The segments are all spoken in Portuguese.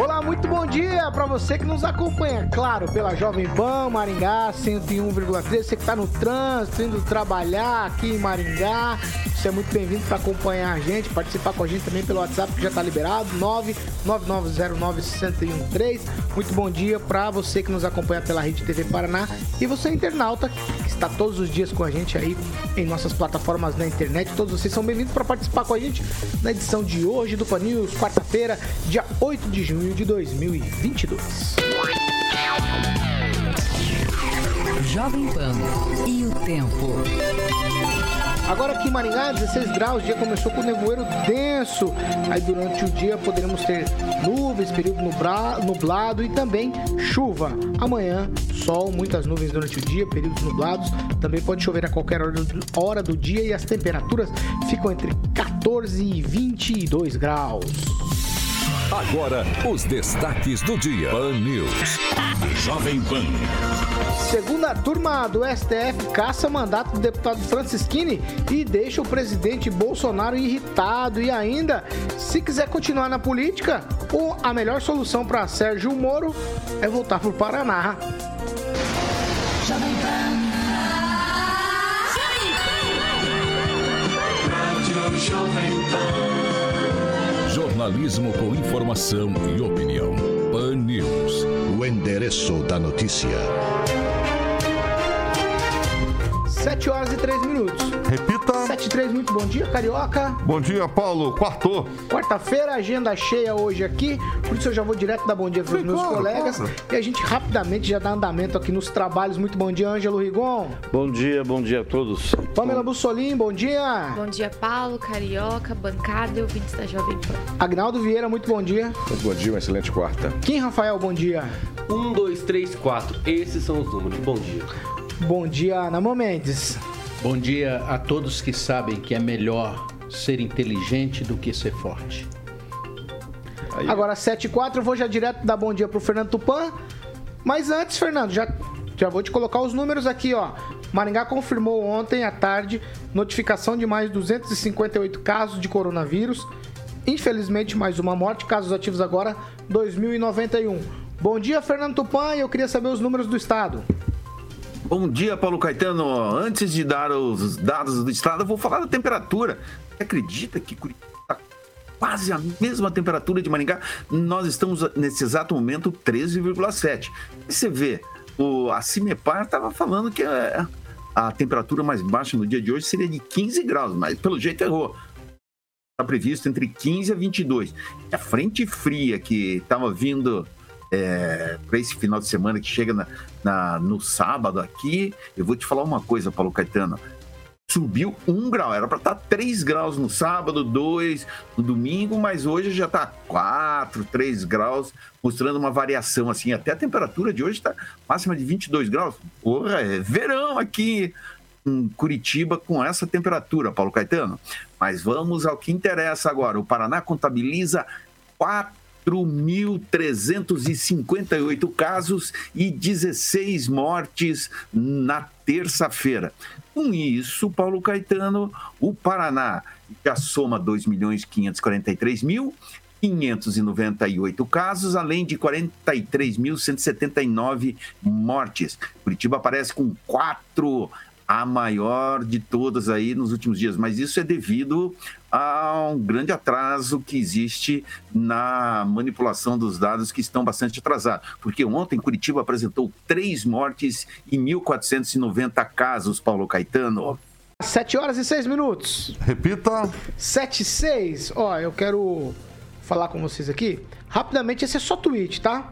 Olá, muito bom dia para você que nos acompanha, claro, pela Jovem Pan Maringá 101,3. Você que está no trânsito, indo trabalhar aqui em Maringá, você é muito bem-vindo para acompanhar a gente, participar com a gente também pelo WhatsApp que já está liberado, 99909-1013. Muito bom dia para você que nos acompanha pela Rede TV Paraná e você internauta que está todos os dias com a gente aí em nossas plataformas na internet. Todos vocês são bem-vindos para participar com a gente na edição de hoje do Pan News, quarta-feira, dia 8 de junho de 2022. Jovem Pan e o tempo. Agora aqui em Maringá, 16 graus, o dia começou com nevoeiro denso. Aí durante o dia poderemos ter nuvens, período nublado e também chuva. Amanhã, sol, muitas nuvens durante o dia, períodos nublados. Também pode chover a qualquer hora do dia e as temperaturas ficam entre 14 e 22 graus. Agora, os destaques do dia. Pan News. Jovem Pan. Segunda turma do STF caça mandato do deputado Francisquini e deixa o presidente Bolsonaro irritado. E ainda, se quiser continuar na política, a melhor solução para Sérgio Moro é voltar para o Paraná. Jovem Pan. Jovem Pan. Jornalismo com informação e opinião. Pan News. O endereço da notícia. 7 horas e 3 minutos. Repita. 7 e 3, muito bom dia, Carioca. Bom dia, Paulo. Quartou. Quarta-feira, agenda cheia hoje aqui, por isso eu já vou direto dar bom dia para os meus claro, colegas. Claro. E a gente rapidamente já dá andamento aqui nos trabalhos. Muito bom dia, Ângelo Rigon. Bom dia, bom dia a todos. Pamela Bussolim, bom dia. Bom dia, Paulo, Carioca, bancada e ouvintes da Jovem Pan. Agnaldo Vieira, muito bom dia. Muito bom dia, uma excelente quarta. Kim Rafael, bom dia. Um, dois, três, quatro. Esses são os números. Bom dia. Bom dia, Ana Mendes. Bom dia a todos que sabem que é melhor ser inteligente do que ser forte. Aí. Agora, 7 e 4, eu vou já direto dar bom dia pro Fernando Tupan. Mas antes, Fernando, já, já vou te colocar os números aqui, ó. Maringá confirmou ontem à tarde notificação de mais 258 casos de coronavírus. Infelizmente, mais uma morte. Casos ativos agora, 2.091. Bom dia, Fernando Tupan. Eu queria saber os números do estado. Bom dia, Paulo Caetano. Antes de dar os dados do estado, eu vou falar da temperatura. Você acredita que Curitiba está quase a mesma temperatura de Maringá? Nós estamos, nesse exato momento, 13,7. E você vê, o, a Cimepar estava falando que a, a temperatura mais baixa no dia de hoje seria de 15 graus, mas pelo jeito errou está previsto entre 15 a 22. E a frente fria que estava vindo é, para esse final de semana que chega na, na, no sábado aqui, eu vou te falar uma coisa, Paulo Caetano. Subiu um grau, era para estar tá 3 graus no sábado, 2 no domingo, mas hoje já está 4, 3 graus, mostrando uma variação assim. Até a temperatura de hoje está máxima de 22 graus. Porra, é verão aqui em Curitiba com essa temperatura, Paulo Caetano. Mas vamos ao que interessa agora. O Paraná contabiliza 4 4.358 casos e 16 mortes na terça-feira. Com isso, Paulo Caetano, o Paraná já soma 2.543.598 casos, além de 43.179 mortes. Curitiba aparece com quatro a maior de todas aí nos últimos dias, mas isso é devido a um grande atraso que existe na manipulação dos dados que estão bastante atrasados. Porque ontem Curitiba apresentou três mortes e 1.490 casos, Paulo Caetano. 7 horas e 6 minutos. Repita. 7 e 6. Ó, eu quero falar com vocês aqui. Rapidamente, esse é só tweet, tá?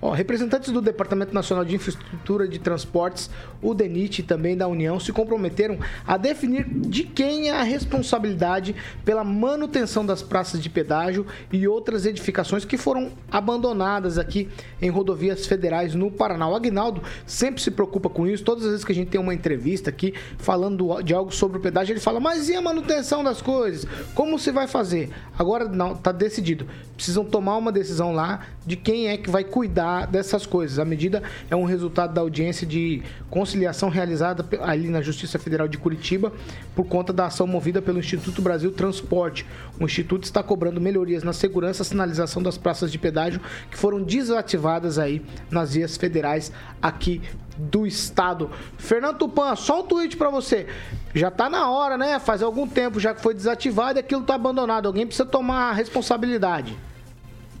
Ó, representantes do Departamento Nacional de Infraestrutura de Transportes, o DENIT e também da União se comprometeram a definir de quem é a responsabilidade pela manutenção das praças de pedágio e outras edificações que foram abandonadas aqui em rodovias federais no Paraná. O Agnaldo sempre se preocupa com isso. Todas as vezes que a gente tem uma entrevista aqui falando de algo sobre o pedágio, ele fala: Mas e a manutenção das coisas? Como se vai fazer? Agora não, está decidido. Precisam tomar uma decisão lá de quem é que vai cuidar dessas coisas. A medida é um resultado da audiência de conciliação realizada ali na Justiça Federal de Curitiba por conta da ação movida pelo Instituto Brasil Transporte. O instituto está cobrando melhorias na segurança e sinalização das praças de pedágio que foram desativadas aí nas vias federais aqui do estado. Fernando Tupan, só um tweet para você. Já tá na hora, né? Faz algum tempo já que foi desativado e aquilo tá abandonado. Alguém precisa tomar responsabilidade.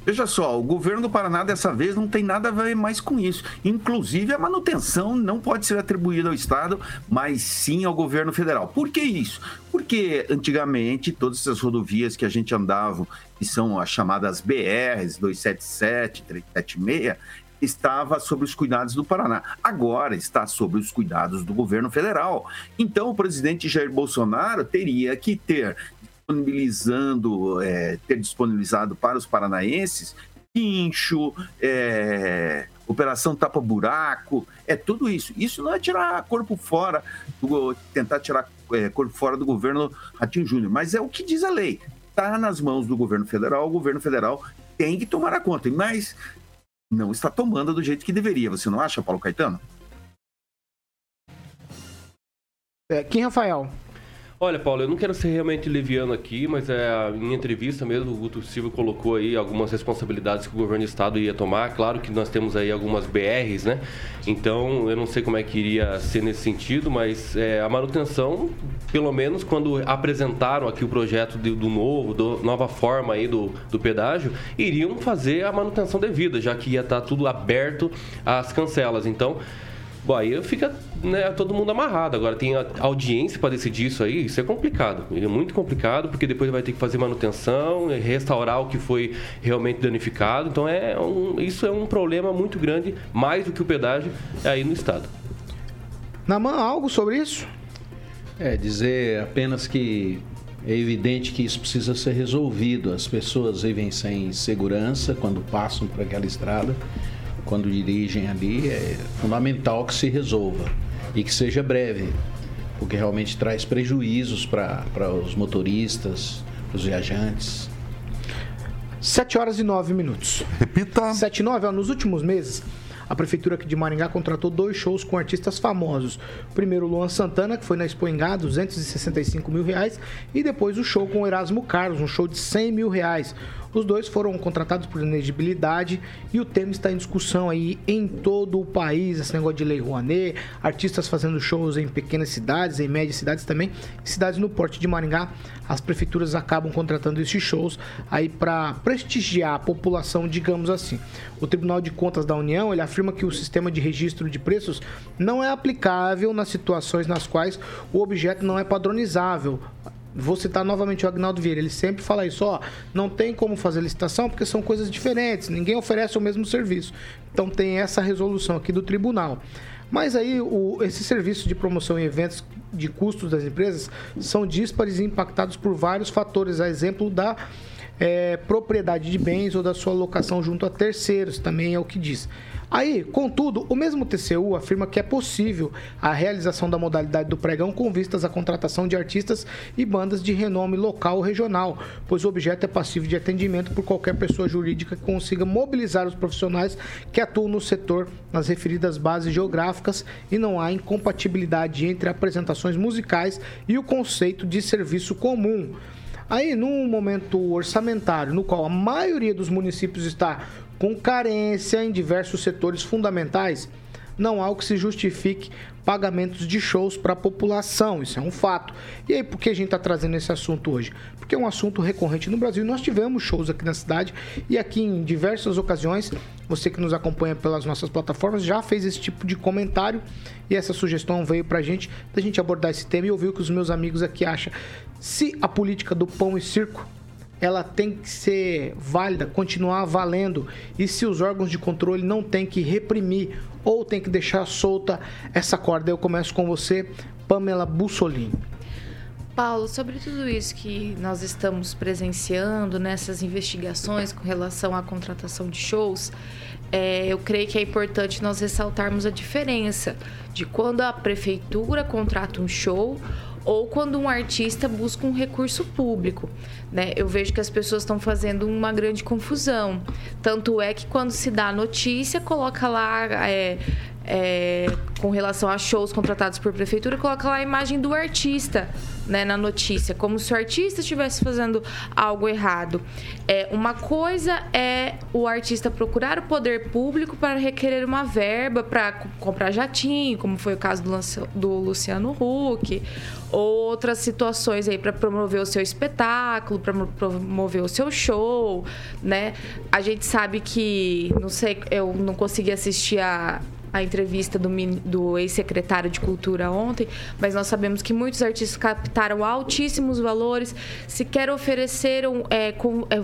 Veja só, o governo do Paraná dessa vez não tem nada a ver mais com isso. Inclusive, a manutenção não pode ser atribuída ao Estado, mas sim ao governo federal. Por que isso? Porque antigamente todas essas rodovias que a gente andava, que são as chamadas BRs 277, 376, estava sob os cuidados do Paraná. Agora está sob os cuidados do governo federal. Então, o presidente Jair Bolsonaro teria que ter disponibilizando, é, ter disponibilizado para os paranaenses guincho, é, operação tapa-buraco, é tudo isso. Isso não é tirar corpo fora, do, tentar tirar é, corpo fora do governo Ratinho Júnior, mas é o que diz a lei. Está nas mãos do governo federal, o governo federal tem que tomar a conta. Mas não está tomando do jeito que deveria. Você não acha, Paulo Caetano? É, quem, Rafael? Olha, Paulo, eu não quero ser realmente leviano aqui, mas é, em entrevista mesmo, o Guto Silva colocou aí algumas responsabilidades que o governo do estado ia tomar. Claro que nós temos aí algumas BRs, né? Então, eu não sei como é que iria ser nesse sentido, mas é, a manutenção, pelo menos quando apresentaram aqui o projeto de, do novo, do, nova forma aí do, do pedágio, iriam fazer a manutenção devida, já que ia estar tudo aberto às cancelas. Então, Bom, aí fica né, todo mundo amarrado. Agora tem audiência para decidir isso aí, isso é complicado. É muito complicado, porque depois vai ter que fazer manutenção, restaurar o que foi realmente danificado. Então é um, isso é um problema muito grande, mais do que o pedágio aí no estado. Naman, algo sobre isso? É, dizer apenas que é evidente que isso precisa ser resolvido. As pessoas vivem sem segurança quando passam por aquela estrada quando dirigem ali, é fundamental que se resolva e que seja breve, porque realmente traz prejuízos para os motoristas, para os viajantes. 7 horas e 9 minutos. Repita. 7 e 9, ó, nos últimos meses, a prefeitura aqui de Maringá contratou dois shows com artistas famosos. Primeiro o Luan Santana, que foi na Expo Engá, 265 mil reais, e depois o show com o Erasmo Carlos, um show de 100 mil reais. Os dois foram contratados por inegibilidade e o tema está em discussão aí em todo o país, esse negócio de Lei Rouanet, artistas fazendo shows em pequenas cidades, em médias cidades também, cidades no porte de Maringá, as prefeituras acabam contratando esses shows aí para prestigiar a população, digamos assim. O Tribunal de Contas da União, ele afirma que o sistema de registro de preços não é aplicável nas situações nas quais o objeto não é padronizável Vou citar novamente o Agnaldo Vieira, ele sempre fala isso, ó, não tem como fazer licitação porque são coisas diferentes, ninguém oferece o mesmo serviço. Então tem essa resolução aqui do tribunal. Mas aí o, esse serviço de promoção e eventos de custos das empresas são díspares e impactados por vários fatores, a exemplo da é, propriedade de bens ou da sua locação junto a terceiros, também é o que diz. Aí, contudo, o mesmo TCU afirma que é possível a realização da modalidade do pregão com vistas à contratação de artistas e bandas de renome local ou regional, pois o objeto é passível de atendimento por qualquer pessoa jurídica que consiga mobilizar os profissionais que atuam no setor nas referidas bases geográficas e não há incompatibilidade entre apresentações musicais e o conceito de serviço comum. Aí, num momento orçamentário no qual a maioria dos municípios está com carência em diversos setores fundamentais, não há o que se justifique pagamentos de shows para a população. Isso é um fato. E aí, por que a gente está trazendo esse assunto hoje? Porque é um assunto recorrente no Brasil. Nós tivemos shows aqui na cidade e aqui em diversas ocasiões, você que nos acompanha pelas nossas plataformas já fez esse tipo de comentário e essa sugestão veio para a gente, da gente abordar esse tema e ouvir o que os meus amigos aqui acham. Se a política do pão e circo ela tem que ser válida, continuar valendo, e se os órgãos de controle não têm que reprimir ou tem que deixar solta essa corda. Eu começo com você, Pamela Bussolini. Paulo, sobre tudo isso que nós estamos presenciando nessas investigações com relação à contratação de shows, é, eu creio que é importante nós ressaltarmos a diferença de quando a prefeitura contrata um show ou quando um artista busca um recurso público. Né? Eu vejo que as pessoas estão fazendo uma grande confusão. Tanto é que quando se dá a notícia, coloca lá é, é, com relação a shows contratados por prefeitura, coloca lá a imagem do artista né, na notícia, como se o artista estivesse fazendo algo errado. É, uma coisa é o artista procurar o poder público para requerer uma verba para comprar jatinho, como foi o caso do, do Luciano Huck, ou outras situações aí para promover o seu espetáculo, para promover o seu show, né? A gente sabe que, não sei, eu não consegui assistir a a entrevista do, do ex-secretário de Cultura ontem, mas nós sabemos que muitos artistas captaram altíssimos valores, sequer ofereceram é, é,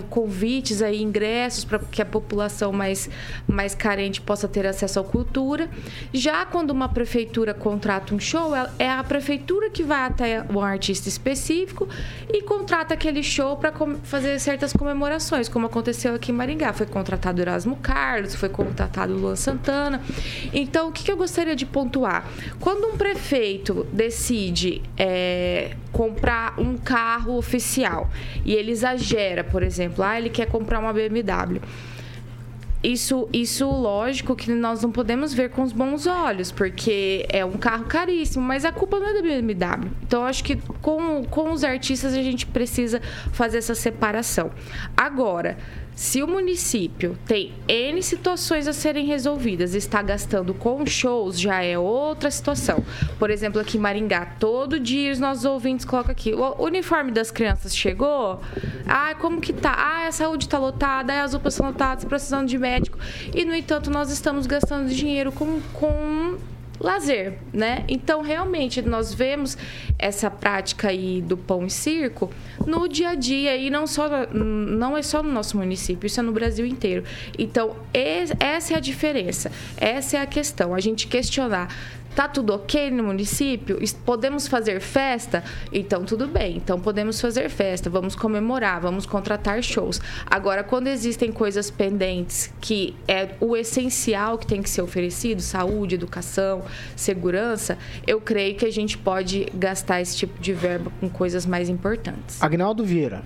convites, aí, ingressos para que a população mais, mais carente possa ter acesso à cultura. Já quando uma prefeitura contrata um show, é a prefeitura que vai até um artista específico e contrata aquele show para fazer certas comemorações, como aconteceu aqui em Maringá. Foi contratado Erasmo Carlos, foi contratado Luan Santana. Então, o que, eu gostaria de pontuar? Quando um prefeito decide é, comprar um carro oficial e ele exagera, por exemplo, ah, ele quer comprar uma BMW isso, isso lógico que nós não podemos ver com os bons olhos, porque é um carro caríssimo, mas a culpa não é da BMW. Então, acho que com, com os artistas a gente precisa fazer essa separação. Agora, se o município tem N situações a serem resolvidas está gastando com shows, já é outra situação. Por exemplo, aqui em Maringá, todo dia os nossos ouvintes colocam aqui: o uniforme das crianças chegou? Ah, como que tá? Ah, a saúde está lotada, as UPAs estão lotadas, precisando de médico. E, no entanto, nós estamos gastando dinheiro com, com lazer, né? Então, realmente, nós vemos essa prática aí do pão e circo no dia a dia e não só não é só no nosso município, isso é no Brasil inteiro. Então, essa é a diferença. Essa é a questão. A gente questionar Tá tudo ok no município? Podemos fazer festa? Então, tudo bem. Então, podemos fazer festa, vamos comemorar, vamos contratar shows. Agora, quando existem coisas pendentes que é o essencial que tem que ser oferecido saúde, educação, segurança eu creio que a gente pode gastar esse tipo de verba com coisas mais importantes. Agnaldo Vieira.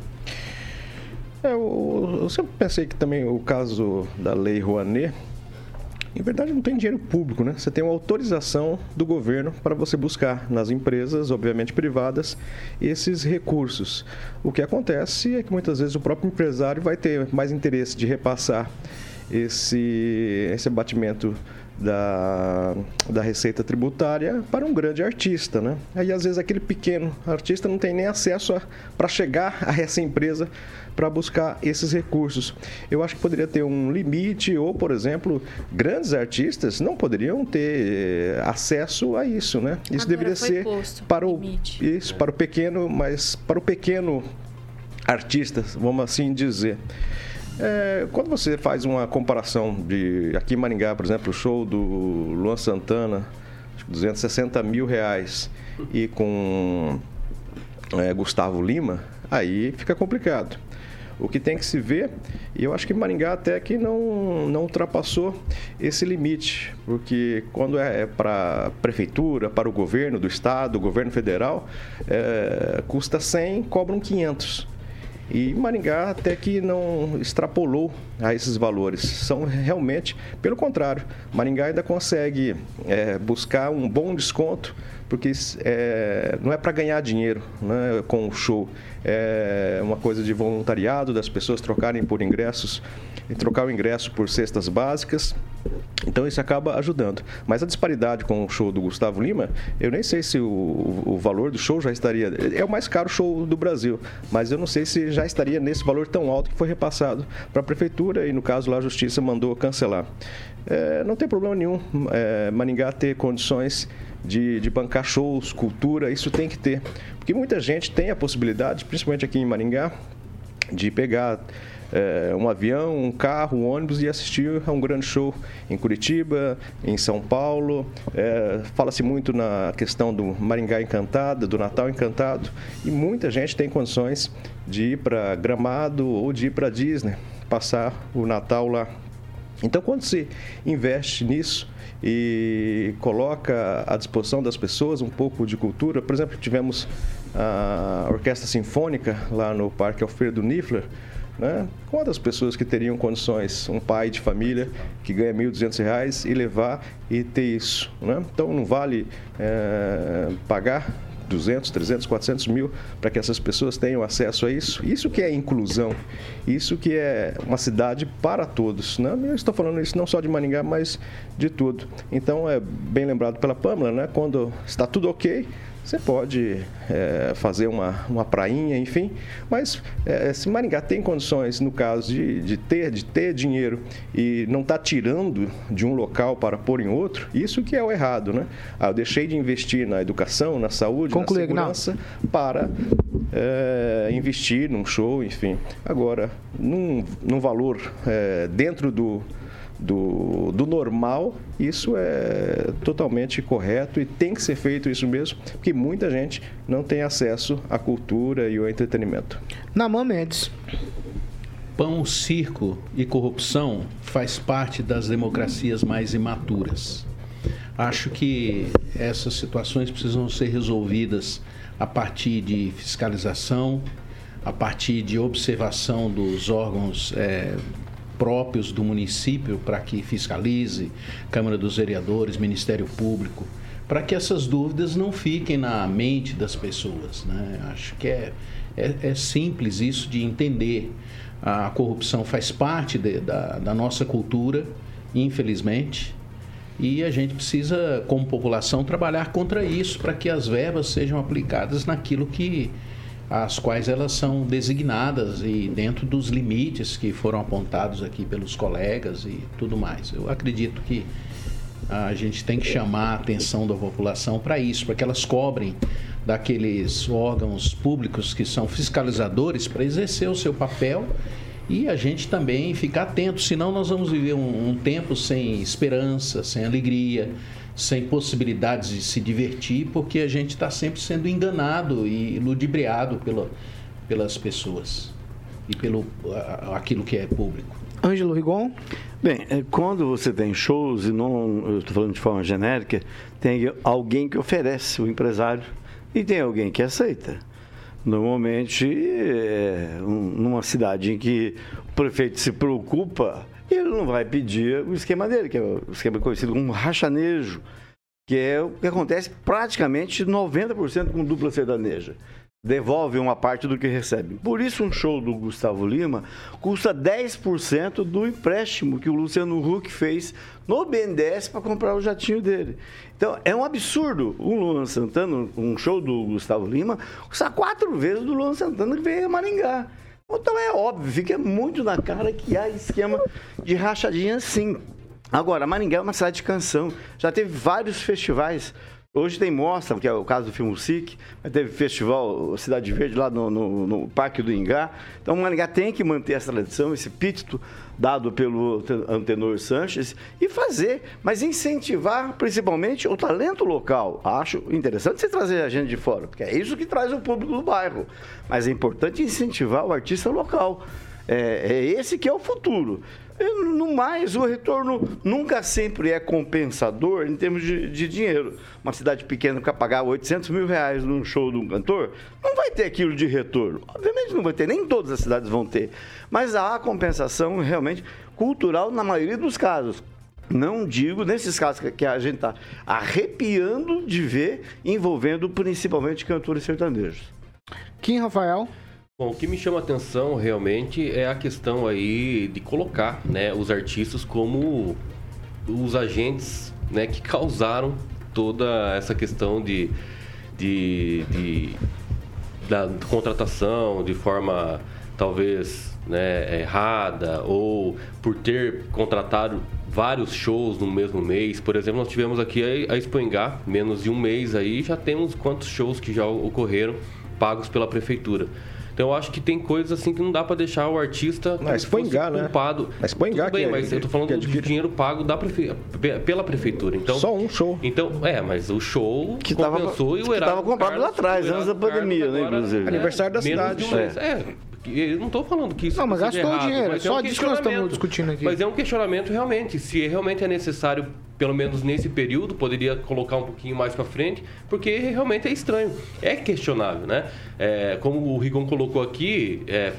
É, eu, eu sempre pensei que também o caso da Lei Rouanet em verdade, não tem dinheiro público, né? Você tem uma autorização do governo para você buscar nas empresas, obviamente privadas, esses recursos. O que acontece é que muitas vezes o próprio empresário vai ter mais interesse de repassar esse, esse abatimento da, da receita tributária para um grande artista, né? Aí às vezes aquele pequeno artista não tem nem acesso para chegar a essa empresa para buscar esses recursos. Eu acho que poderia ter um limite ou, por exemplo, grandes artistas não poderiam ter eh, acesso a isso, né? Isso Agora deveria ser para o limite. isso para o pequeno, mas para o pequeno artista, vamos assim dizer. É, quando você faz uma comparação de aqui em Maringá, por exemplo, o show do Luan Santana, 260 mil reais, e com é, Gustavo Lima, aí fica complicado. O que tem que se ver, e eu acho que Maringá até que não, não ultrapassou esse limite, porque quando é, é para a prefeitura, para o governo do estado, o governo federal, é, custa 100, cobram 500. E Maringá até que não extrapolou a esses valores. São realmente, pelo contrário, Maringá ainda consegue é, buscar um bom desconto, porque é, não é para ganhar dinheiro né, com o show. É uma coisa de voluntariado, das pessoas trocarem por ingressos, trocar o ingresso por cestas básicas. Então isso acaba ajudando. Mas a disparidade com o show do Gustavo Lima, eu nem sei se o, o, valor do show já estaria. É o mais caro show do Brasil, mas eu não sei se já estaria nesse valor tão alto que foi repassado para a prefeitura e, no caso, lá a justiça mandou cancelar. É, não tem problema nenhum é, Maningá ter condições de, de bancar shows, cultura, isso tem que ter. Porque muita gente tem a possibilidade, principalmente aqui em Maringá, de pegar é, um avião, um carro, um ônibus e assistir a um grande show em Curitiba, em São Paulo. É, Fala-se muito na questão do Maringá Encantado, do Natal Encantado, e muita gente tem condições de ir para Gramado ou de ir para Disney, passar o Natal lá. Então, quando se investe nisso, e coloca à disposição das pessoas um pouco de cultura. Por exemplo, tivemos a Orquestra Sinfônica lá no Parque Alfredo Niffler, né? Quantas pessoas que teriam condições, um pai de família que ganha R$ 1.200 e levar e ter isso, né? Então não vale é, pagar 200, 300, 400 mil para que essas pessoas tenham acesso a isso. Isso que é inclusão, isso que é uma cidade para todos. Né? Eu estou falando isso não só de Maningá, mas de tudo. Então é bem lembrado pela Pâmela, né? quando está tudo ok, você pode é, fazer uma, uma prainha, enfim, mas é, se Maringá tem condições, no caso de, de ter de ter dinheiro e não está tirando de um local para pôr em outro, isso que é o errado, né? Ah, eu deixei de investir na educação, na saúde, Concluir, na segurança não. para é, investir num show, enfim. Agora, num, num valor é, dentro do do, do normal, isso é totalmente correto e tem que ser feito isso mesmo, porque muita gente não tem acesso à cultura e ao entretenimento. Namã Mendes. Pão, circo e corrupção faz parte das democracias mais imaturas. Acho que essas situações precisam ser resolvidas a partir de fiscalização, a partir de observação dos órgãos é, próprios do município para que fiscalize, Câmara dos Vereadores, Ministério Público, para que essas dúvidas não fiquem na mente das pessoas. Né? Acho que é, é, é, simples isso de entender. A corrupção faz parte de, da, da nossa cultura, infelizmente, e a gente precisa, como população, trabalhar contra isso para que as verbas sejam aplicadas naquilo que as quais elas são designadas e dentro dos limites que foram apontados aqui pelos colegas e tudo mais. Eu acredito que a gente tem que chamar a atenção da população para isso, para que elas cobrem daqueles órgãos públicos que são fiscalizadores para exercer o seu papel e a gente também ficar atento, senão nós vamos viver um, um tempo sem esperança, sem alegria, sem possibilidades de se divertir, porque a gente está sempre sendo enganado e ludibriado pela, pelas pessoas e pelo aquilo que é público. Ângelo Rigon? Bem, é, quando você tem shows, e não eu estou falando de forma genérica, tem alguém que oferece, o empresário, e tem alguém que aceita. Normalmente, é, um, numa cidade em que o prefeito se preocupa ele não vai pedir o esquema dele, que é o esquema conhecido como rachanejo, que é o que acontece praticamente 90% com dupla sertaneja. Devolve uma parte do que recebe. Por isso, um show do Gustavo Lima custa 10% do empréstimo que o Luciano Huck fez no BNDES para comprar o jatinho dele. Então, é um absurdo. Um Luan Santana, um show do Gustavo Lima, custa quatro vezes do Luan Santana que veio a Maringá. Então é óbvio, fica muito na cara que há esquema de rachadinha sim. Agora, Maringá é uma cidade de canção. Já teve vários festivais Hoje tem mostra, que é o caso do Filme SIC, teve festival Cidade Verde lá no, no, no Parque do Ingá. Então, o Maringá tem que manter essa tradição, esse pítito dado pelo Antenor Sanches e fazer, mas incentivar principalmente o talento local. Acho interessante você trazer a gente de fora, porque é isso que traz o público do bairro. Mas é importante incentivar o artista local. É, é esse que é o futuro. No mais, o retorno nunca sempre é compensador em termos de, de dinheiro. Uma cidade pequena que pagar 800 mil reais num show de um cantor, não vai ter aquilo de retorno. Obviamente não vai ter, nem todas as cidades vão ter. Mas há compensação realmente cultural na maioria dos casos. Não digo nesses casos que a gente está arrepiando de ver, envolvendo principalmente cantores sertanejos. Kim Rafael. Bom, o que me chama atenção realmente é a questão aí de colocar né, os artistas como os agentes né, que causaram toda essa questão de, de, de da contratação de forma talvez né, errada ou por ter contratado vários shows no mesmo mês. Por exemplo, nós tivemos aqui a Expo menos de um mês aí já temos quantos shows que já ocorreram pagos pela prefeitura. Então eu acho que tem coisas assim que não dá para deixar o artista como Mas se põe fosse engar, né? culpado. Mas põe engar Tudo bem, que- mas eu tô falando do adquire. dinheiro pago da prefe... pela prefeitura. Então, Só um show. Então, é, mas o show Que tava- compensou e o que Erasmo tava comprado Carlos- lá atrás, antes da pandemia, né, inclusive. Aniversário da menos cidade. de um mês. É. eu não tô falando que isso Não, mas gastou errado, dinheiro, mas só um disso que nós estamos discutindo aqui. Mas é um questionamento realmente, se realmente é necessário, pelo menos nesse período, poderia colocar um pouquinho mais para frente, porque realmente é estranho, é questionável, né? É, como o Rigon colocou aqui, é,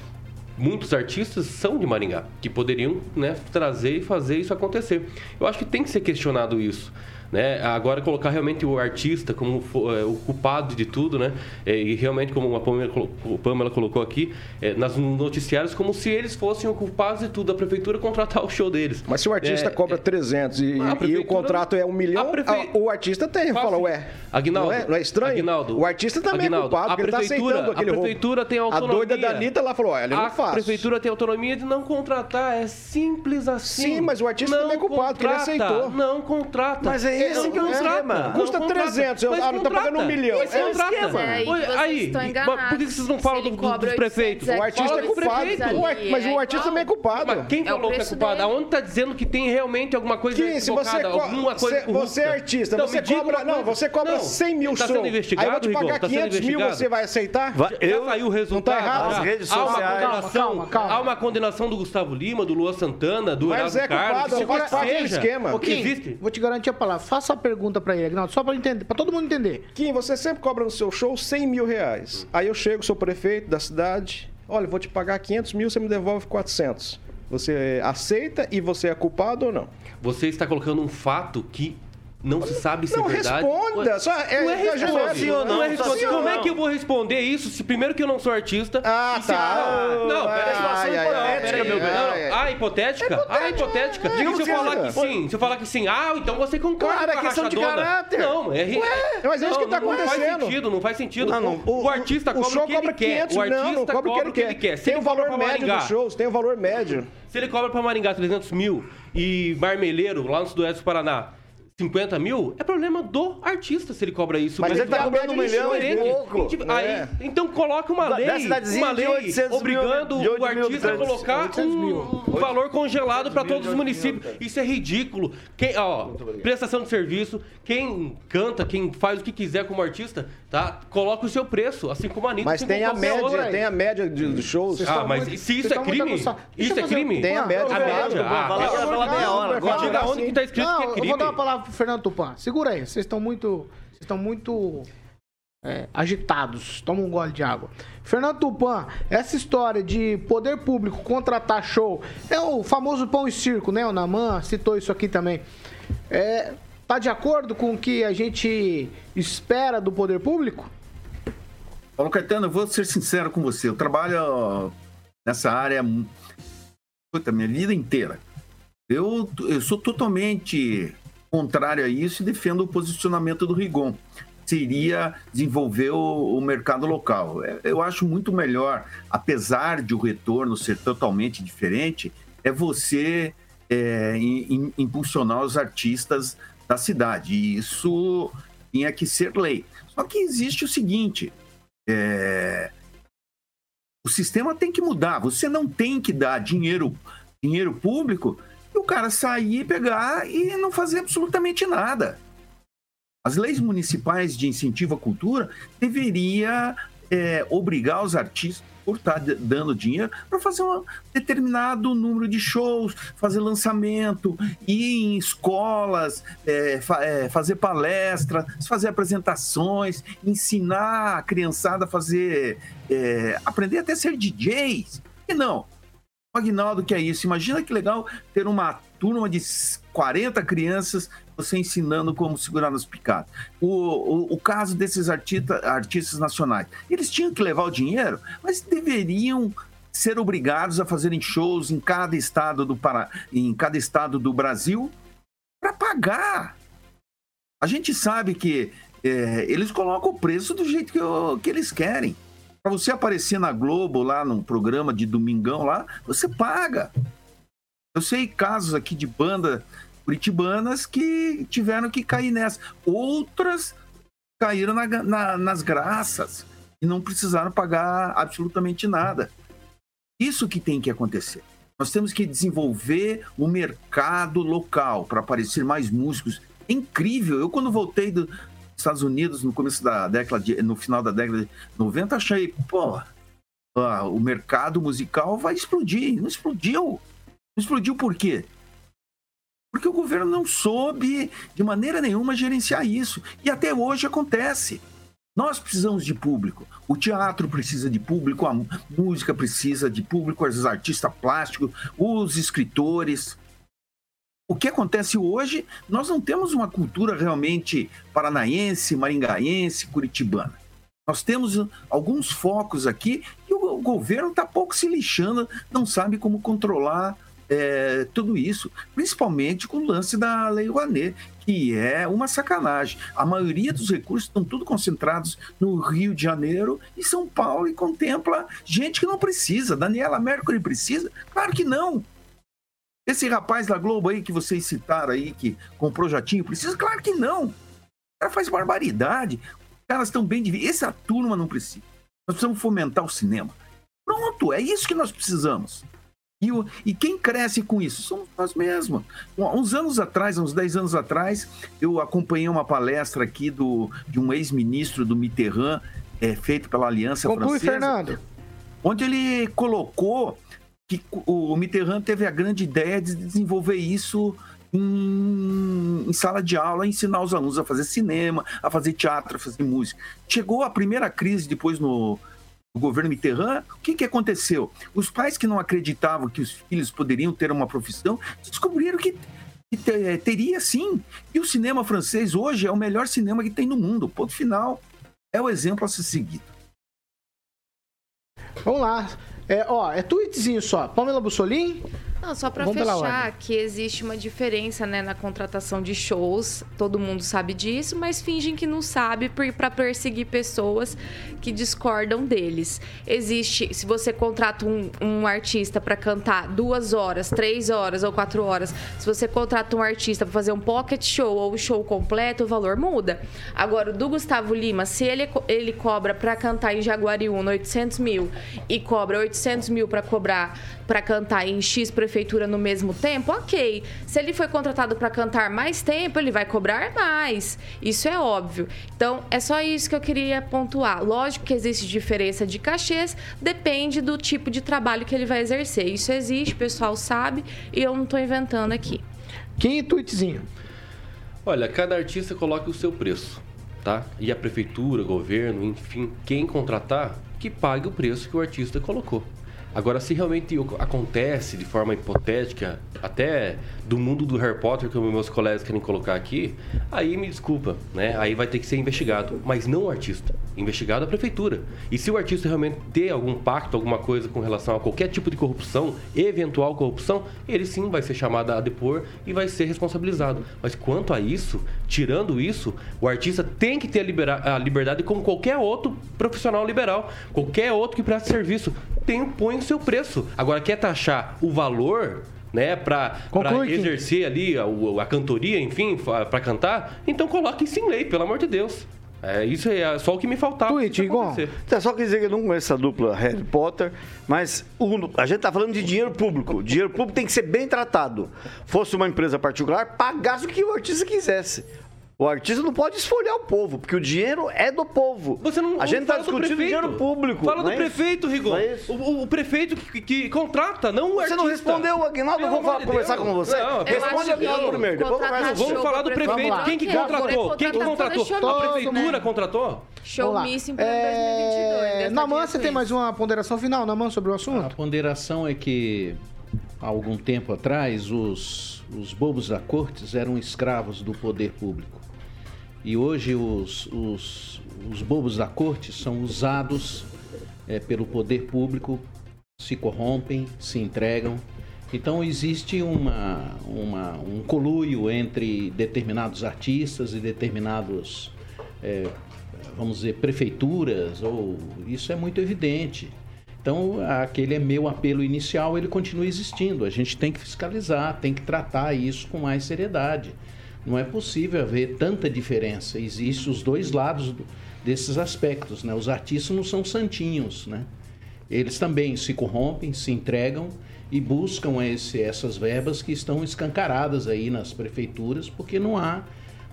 muitos artistas são de Maringá, que poderiam né, trazer e fazer isso acontecer. Eu acho que tem que ser questionado isso. Né? Agora colocar realmente o artista como é, o culpado de tudo, né? É, e realmente como a Pamela, o Pamela colocou aqui, é, nas noticiários como se eles fossem os culpados de tudo, a prefeitura contratar o show deles. Mas se o artista É, cobra 300 e, a e o contrato é um milhão, a prefe- a- o artista tem. Fácil. Fala, ué. Aguinaldo, não, é, não é estranho? Aguinaldo, o artista também Aguinaldo, é culpado, a porque ele tá prefeitura- aceitando aquele A roubo. prefeitura tem autonomia. A doida da Anitta lá falou, olha, não a faço. prefeitura tem autonomia de não contratar, é simples assim. Sim, mas o artista não também é culpado, porque ele contrata, aceitou. Não contrata. Mas é esse Não que é o esquema. não Custa contrata. 300, eu- Mas ah, não tá pagando um milhão. Esse É o contrata. esquema. Mas aí aí, mas por que vocês não falam dos prefeitos? 800 O artista é com o culpado. Mas o artista também é culpado. Mas quem É falou que é culpado? Aonde tá dizendo que tem realmente alguma coisa Que se você, alguma coisa você, é artista, Então, você cobra, não, você cobra Não, 100 mil tá show. sendo investigado, Aí eu vou te pagar Tá sendo 500 mil, investigado? você vai aceitar? Eu, saiu o resultado. tá errado. já. As redes há uma sociais. condenação, Calma, calma. Há uma condenação do Gustavo Lima, do Luan Santana, do Mas Erasmo é culpado, Carlos. faz que quer parte do esquema. O que existe? vou te garantir a palavra. Faça a pergunta pra ele, Agnaldo, só pra, entender, pra todo mundo entender. Kim, você sempre cobra no seu show 100 mil reais. Aí eu chego, sou prefeito da cidade, olha, vou te pagar 500 mil, você me devolve 400. Você aceita e você é culpado ou não? Você está colocando um fato que não se sabe se Não, é verdade. responda, só é- não é é responde. genérico. Sim ou não, Não é responde. Como é que eu vou responder isso se primeiro que eu não sou artista? Ah, e se- tá. Não, peraí. ai, ai, meu bem. ai. Ah, hipotética? Ah, hipotética. é. E se eu que falar que sim? Se eu falar que sim, ah, então você concorda Claro, é com a questão de caráter. Não, é... Ué, mas é isso que tá Não faz acontecendo. sentido, não faz sentido. Não, não, O, o artista o cobra o que ele quer. 500, O artista cobra o que ele quer. Tem o valor médio dos shows, tem o valor médio. Se ele cobra pra Maringá 300 mil e Marmeleiro, lá no Sudoeste do Paraná, 50 mil, é problema do artista se ele cobra isso. Mas Mas ele tá É cobrando um milhão e pouco. Aí, É. então coloca uma lei, uma lei 800 mil, obrigando 8 o mil artista a colocar 800 mil. um valor congelado para todos os municípios. Isso é ridículo. Quem, ó, prestação de serviço, quem canta, quem faz o que quiser como artista, tá? Coloca o seu preço, assim como a Anitta, Mas assim tem a média, outra. tem a média de- dos shows. Ah, mas muito- se isso é crime, isso eu é crime. Tem a média. A média, ah. Diga onde que tá escrito Não, que é eu crime. vou dar uma palavra pro Fernando Tupan. Segura aí, vocês estão muito. Vocês estão muito é, agitados. Toma um gole de água. Fernando Tupan, essa história de poder público contratar show é o famoso pão e circo, né? O Naman citou isso aqui também. É, tá de acordo com o que a gente espera do poder público? Paulo Caetano, eu vou ser sincero com você. Eu trabalho nessa área puta, minha vida inteira. Eu, eu sou totalmente contrário a isso e defendo o posicionamento do Rigon. Seria desenvolver o, o mercado local. É, Eu acho muito melhor, apesar de o retorno ser totalmente diferente, é você é, im- impulsionar os artistas da cidade. E isso tinha que ser lei. Só que existe o seguinte: é, o sistema tem que mudar. Você não tem que dar dinheiro, dinheiro público e o cara sair, pegar e não fazer absolutamente nada. As leis municipais de incentivo à cultura deveria é, obrigar os artistas por estar dando dinheiro para fazer um determinado número de shows, fazer lançamento, ir em escolas, é, fa- é, fazer palestras, fazer apresentações, ensinar a criançada a fazer, é, aprender até ser DJs. E não, Agnaldo que é isso. Imagina que legal ter uma turma de 40 crianças, você ensinando como segurar nas picadas. O, o, o caso desses artista, artistas nacionais, eles tinham que levar o dinheiro, mas deveriam ser obrigados a fazerem shows em cada estado do Pará, em cada estado do Brasil para pagar. A gente sabe que é, eles colocam o preço do jeito que, que eles querem. Para você aparecer na Globo, lá num programa de domingão lá, você paga. Eu sei casos aqui de banda curitibanas que tiveram que cair nessa. Outras caíram na- na- nas graças. e não precisaram pagar absolutamente nada. Isso que tem que acontecer. Nós temos que desenvolver o mercado local para aparecer mais músicos. É incrível. Eu, quando voltei dos Estados Unidos no começo da década, de, no final da década de 90, achei, pô, ah, o mercado musical vai explodir. Não explodiu. Não explodiu por quê? Porque o governo não soube de maneira nenhuma gerenciar isso. E até hoje acontece. Nós precisamos de público. O teatro precisa de público, a música precisa de público, os artistas plásticos, os escritores. O que acontece hoje, nós não temos uma cultura realmente paranaense, maringaense, curitibana. Nós temos alguns focos aqui e o governo está pouco se lixando, não sabe como controlar é, tudo isso, principalmente com o lance da Lei Rouanet, que é uma sacanagem. A maioria dos recursos estão tudo concentrados no Rio de Janeiro e São Paulo e contempla gente que não precisa. Daniela Mercury precisa? Claro que não. Esse rapaz da Globo aí que vocês citaram aí, que comprou jatinho, precisa? Claro que não. O cara faz barbaridade. Os caras estão bem de Essa turma não precisa. Nós precisamos fomentar o cinema. Pronto, é isso que nós precisamos. E, o, e quem cresce com isso? Somos nós mesmos. Uns anos atrás, uns 10 anos atrás, eu acompanhei uma palestra aqui do, de um ex-ministro do Mitterrand, é, feito pela Aliança Conclui, Francesa. Fernando. Onde ele colocou que o Mitterrand teve a grande ideia de desenvolver isso em, em, sala de aula, ensinar os alunos a fazer cinema, a fazer teatro, a fazer música. Chegou a primeira crise depois no, o governo Mitterrand, o que, que aconteceu? Os pais que não acreditavam que os filhos poderiam ter uma profissão descobriram que, que teria sim. E o cinema francês hoje é o melhor cinema que tem no mundo. Ponto final. É o exemplo a ser seguido. Vamos lá. É, ó, é tweetzinho só. Pamela Bussolini. Não, só para fechar que existe uma diferença né, na contratação de shows, todo mundo sabe disso, mas fingem que não sabe para perseguir pessoas que discordam deles. Existe, se você contrata um, um artista para cantar duas horas, três horas ou quatro horas, se você contrata um artista para fazer um pocket show ou show completo, o valor muda. Agora, o do Gustavo Lima, se ele, ele cobra para cantar em Jaguariúna 800 mil e cobra 800 mil para cobrar para cantar em X prefeitura no mesmo tempo, ok. Se ele foi contratado para cantar mais tempo, ele vai cobrar mais. Isso é óbvio. Então, é só isso que eu queria pontuar. Lógico que existe diferença de cachês, depende do tipo de trabalho que ele vai exercer. Isso existe, o pessoal sabe e eu não estou inventando aqui. Quem tweetzinho? Olha, cada artista coloca o seu preço, tá? E a prefeitura, o governo, enfim, quem contratar, que pague o preço que o artista colocou. Agora, se realmente acontece de forma hipotética, até do mundo do Harry Potter, que meus colegas querem colocar aqui, aí me desculpa, né? Aí vai ter que ser investigado. Mas não o artista. Investigado a prefeitura. E se o artista realmente ter algum pacto, alguma coisa com relação a qualquer tipo de corrupção, eventual corrupção, ele sim vai ser chamado a depor e vai ser responsabilizado. Mas quanto a isso, tirando isso, o artista tem que ter a, liberdade como qualquer outro profissional liberal. Qualquer outro que presta serviço tem, põe o seu preço. Agora, quer taxar o valor né, para exercer ali a, a, cantoria, enfim, para cantar, então coloque isso em lei, pelo amor de Deus. É, isso é só o que me faltava. Tweet, igual. Tá, só quer dizer que eu não conheço essa dupla Harry Potter, mas o, a gente tá falando de dinheiro público. Dinheiro público tem que ser bem tratado. Fosse uma empresa particular, pagasse o que o artista quisesse. O artista não pode esfolhar o povo, porque o dinheiro é do povo. Você não, a gente está discutindo dinheiro público. Fala do é prefeito, Rigor. É o, o, prefeito que, que, contrata, não o você artista. Você não respondeu, Aguinaldo. Eu vou falar, conversar com você. Não, Responde Aguinaldo primeiro. Depois conversa. Vamos falar do prefeito. Quem que contratou? Quem que contratou? A prefeitura né? contratou? Show para é... 2022. Naman, você tem mais uma ponderação final, Naman, sobre o assunto? A ponderação é que há algum tempo atrás os, os bobos da corte eram escravos do poder público. E hoje os, os, os bobos da corte são usados é, pelo poder público, se corrompem, se entregam. Então existe uma, uma, um coluio entre determinados artistas e determinados, é, vamos dizer, prefeituras, ou isso é muito evidente. Então, aquele é meu apelo inicial, ele continua existindo. A gente tem que fiscalizar, tem que tratar isso com mais seriedade Não é possível haver tanta diferença. Existem os dois lados do, desses aspectos, né? Os artistas não são santinhos, né? Eles também se corrompem, se entregam e buscam esse, essas verbas que estão escancaradas aí nas prefeituras, porque não há,